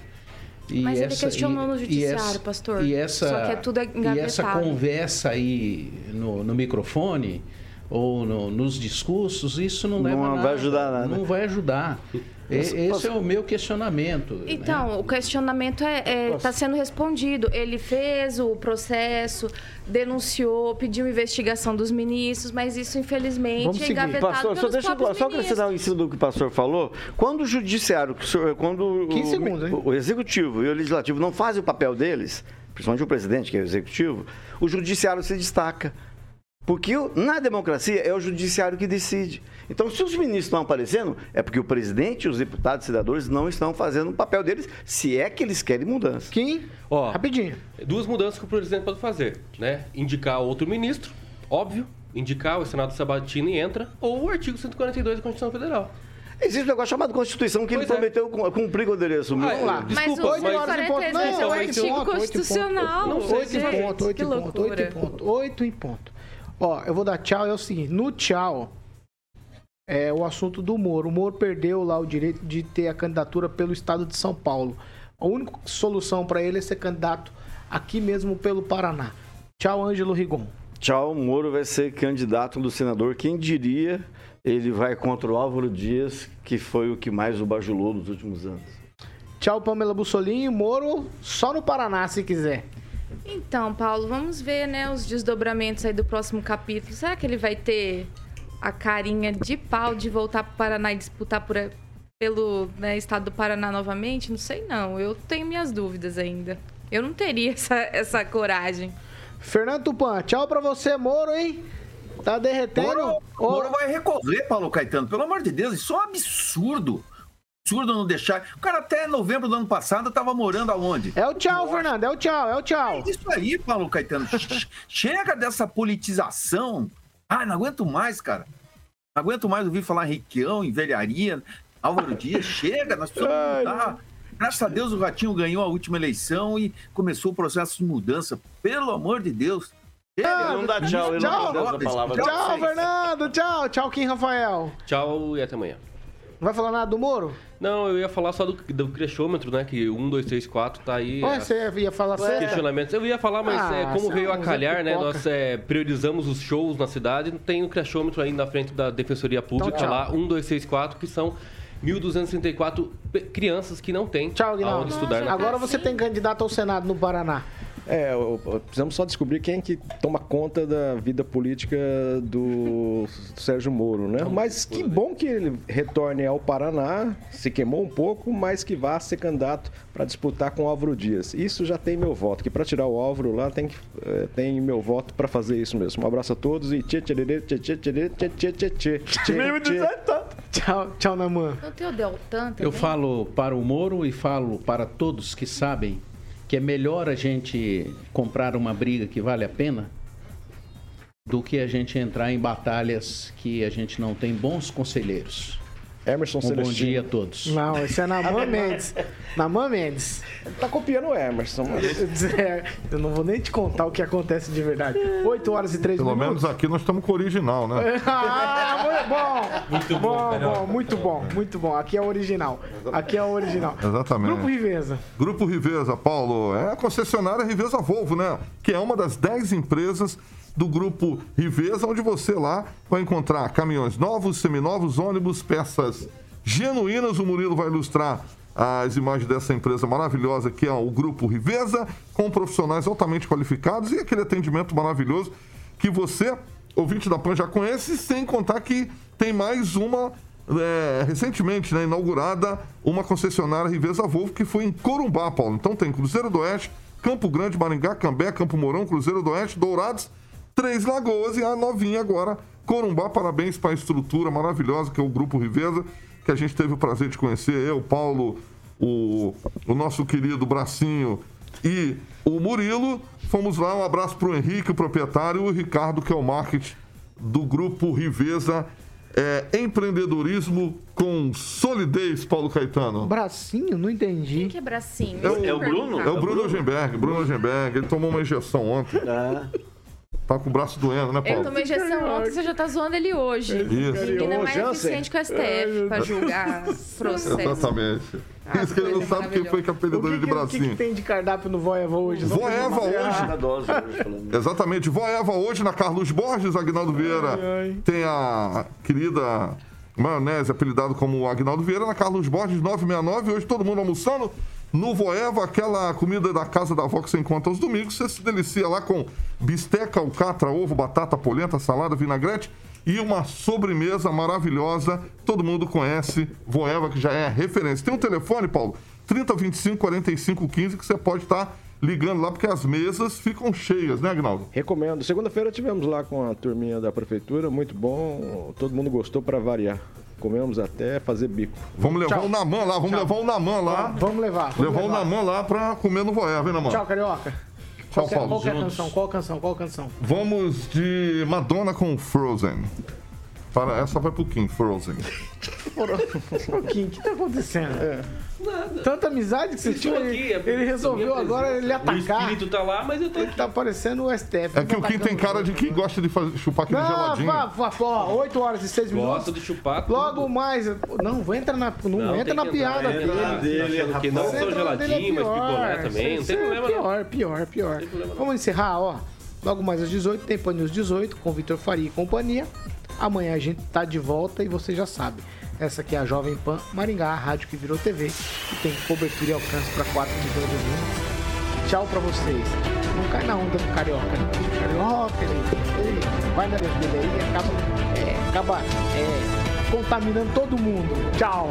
E Mas essa, ele questionou no judiciário, essa, pastor. E essa, Só que é tudo E essa conversa aí no, no microfone ou no, nos discursos, isso não, leva não nada, vai ajudar nada. Não vai ajudar. Esse Posso... é o meu questionamento. Né? Então, né? o questionamento está é, é, tá sendo respondido. Ele fez o processo, denunciou, pediu investigação dos ministros, mas isso, infelizmente, Vamos é engavetado pastor, só deixa eu, só acrescentar em cima do que o pastor falou. Quando o judiciário, quando o, segundos, o, o executivo e o legislativo não fazem o papel deles, principalmente o presidente, que é o executivo, o judiciário se destaca Porque o- na democracia é o judiciário que decide. Então, se os ministros estão aparecendo, é porque o presidente e os deputados e senadores não estão fazendo o papel deles, se é que eles querem mudança. Kim, Ó, rapidinho. Duas mudanças que o presidente pode fazer, né? Indicar outro ministro, óbvio. Indicar o Senado Sabatini entra, ou o artigo 142 da Constituição Federal. Existe um negócio chamado Constituição que ele Pois é. prometeu cum- cumprir quando ele assumiu. Ah, é. Vamos lá. Mas Desculpa, o mas- 142 Não, é um artigo ponto, constitucional. Não sei Oito se- em gente, ponto, oito que em ponto, oito loucura. em ponto, oito em ponto. Ó, eu vou dar tchau, é o seguinte, no tchau, é o assunto do Moro. O Moro perdeu lá o direito de ter a candidatura pelo estado de São Paulo. A única solução para ele é ser candidato aqui mesmo pelo Paraná. Tchau, Ângelo Rigon. Tchau, Moro vai ser candidato do senador. Quem diria ele vai contra o Álvaro Dias, que foi o que mais o bajulou nos últimos anos. Tchau, Pamela Bussolini. Moro só no Paraná, se quiser. Então, Paulo, vamos ver, né, os desdobramentos aí do próximo capítulo. Será que ele vai ter a carinha de pau de voltar para o Paraná e disputar por, pelo né, estado do Paraná novamente? Não sei, não. Eu tenho minhas dúvidas ainda. Eu não teria essa, essa coragem. Fernando Tupan, tchau pra você, Moro, hein? Tá derretendo? Moro, Moro vai recorrer, Paulo Caetano. Pelo amor de Deus, isso é um absurdo. Absurdo não deixar. O cara até novembro do ano passado tava morando aonde? É o tchau, Fernando, é o tchau, é o tchau. É isso aí, Paulo Caetano. Ch- Chega dessa politização. Ah, não aguento mais, cara. Não aguento mais ouvir falar Requião, em velharia, Álvaro Dias. Chega, nós precisamos mudar. Graças a Deus o Ratinho ganhou a última eleição e começou o processo de mudança. Pelo amor de Deus. Chega. Ele não dá tchau, ele Tchau. não dá essa palavra. Tchau, Fernando, tchau. Tchau, Kim Rafael. Tchau e até amanhã. Não vai falar nada do Moro? Não, eu ia falar só do, do crechômetro, né? Que 1, 2, 3, 4 tá aí. Ué, é, você ia falar sério? questionamentos. Eu ia falar, mas Ah, é, como veio é a um calhar, né? Nós é, priorizamos os shows na cidade. Tem o crechômetro aí na frente da Defensoria Pública Então, lá, 1, 2, 3, 4, que são 1.264 pe- crianças que não têm Tchau, aonde estudar na Agora você tem candidato ao Senado no Paraná. É, precisamos só descobrir quem que toma conta da vida política do Sérgio Moro, né? Mas que bom que ele retorne ao Paraná, se queimou um pouco, mas que vá ser candidato para disputar com o Álvaro Dias. Isso já tem meu voto, que para tirar o Álvaro lá tem, que, eh, tem meu voto para fazer isso mesmo. Um abraço a todos e tchê tchê tchê tchê tchê tchê tchê tchê tchê tchê tchê Tchau, tchau, Naman. Eu falo para o Moro e falo para todos que sabem que é melhor a gente comprar uma briga que vale a pena do que a gente entrar em batalhas que a gente não tem bons conselheiros. Emerson Um bom Celestino. dia a todos. Não, esse é Naman Mendes. Naman Mendes. Tá copiando o Emerson. mas- É, Eu não vou nem te contar o que acontece de verdade. 8 horas e 3 Pelo minutos. menos aqui nós estamos com o original, né? Ah, muito bom. Muito bom, bom, muito bom, muito bom. Aqui é o original. Aqui é o original. Exatamente. Grupo Riveza. Grupo Riveza, Paulo, é a concessionária Riveza Volvo, né? Que é uma das 10 empresas do grupo Riveza, onde você lá vai encontrar caminhões novos, seminovos, ônibus, peças genuínas. O Murilo vai ilustrar as imagens dessa empresa maravilhosa que é o grupo Riveza, com profissionais altamente qualificados e aquele atendimento maravilhoso que você, ouvinte da PAN, já conhece, sem contar que tem mais uma é, recentemente né, inaugurada uma concessionária Riveza Volvo que foi em Corumbá, Paulo. Então tem Cruzeiro do Oeste, Campo Grande, Maringá, Cambé, Campo Mourão, Cruzeiro do Oeste, Dourados, Três Lagoas e a novinha agora, Corumbá. Parabéns para a estrutura maravilhosa que é o Grupo Riveza, que a gente teve o prazer de conhecer. Eu, Paulo, o, o nosso querido Bracinho e o Murilo. Fomos lá, um abraço para o Henrique, o proprietário, e o Ricardo, que é o marketing do Grupo Riveza. É, empreendedorismo com solidez, Paulo Caetano. Bracinho? Não entendi. Quem que é bracinho? É o- Deixa eu é o Bruno? É o Bruno Eugenberg, Bruno Eugenberg. Ele tomou uma injeção ontem. Tá com o braço doendo, né, Ele Paulo? tomou injeção ontem, você já tá zoando ele hoje. Isso. Menina é Ô, mais eficiente que o STF pra julgar processo. Exatamente. Ah, Isso que ele não sabe quem foi que ele que, de que, o que, que bracinho. tem de cardápio no Voeva hoje? Voeva hoje. Falando. Exatamente. Voeva hoje na Carlos Borges, Agnaldo Vieira. Tem a querida maionese, apelidado como Agnaldo Vieira, na Carlos Borges 969. Hoje todo mundo almoçando no Voeva, aquela comida da casa da avó que você encontra aos domingos. Você se delicia lá com bisteca, alcatra, ovo, batata, polenta, salada, vinagrete e uma sobremesa maravilhosa. Todo mundo conhece Voeva, que já é referência. Tem um telefone, Paulo? 3025 4515 que você pode estar ligando lá, porque as mesas ficam cheias, né, Agnaldo? Recomendo. Segunda-feira tivemos lá com a turminha da prefeitura, muito bom. Todo mundo gostou para variar. Comemos até fazer bico. Vamos levar Tchau. o Naman lá, vamos Tchau. levar o Naman lá. Vamos levar. Vamos levar o levar. Naman lá pra comer no Voé, vem, Naman? Tchau, Carioca. Tchau, Qual que é- Paulo. Qual é a canção? Qual a canção? Qual a canção? Vamos de Madonna com Frozen. Para, essa vai pro Kim, Frozen. Ô, Kim, o que tá acontecendo? Tanta amizade que você tinha, aqui, é ele resolveu minha agora presença. ele O atacar. espírito tá lá, mas eu tô Ele tá parecendo o STF. É que o Kim tem cara de que gosta de fazer, chupar aquele Não, geladinho. vá, vá, ó, 8 horas e 6 minutos. Gosto de chupar Logo mais. Não, vou entrar na, não, Não, entra tem na que piada entra dele. achando que não Você sou entra na dele é geladinho, mas pior. picolé também, não tem problema não. Pior, pior, pior. Vamos encerrar, ó. Logo mais às 18, tem Pan News 18 com Vitor Faria e companhia. Amanhã a gente tá de volta e você já sabe. Essa aqui é a Jovem Pan Maringá, a rádio que virou TV, que tem cobertura e alcance para 4 milhões de ouvintes. Tchau pra vocês. Não cai na onda do carioca. né? Carioca, ele, ele vai na dele aí e acaba, é, acaba é, contaminando todo mundo. Tchau.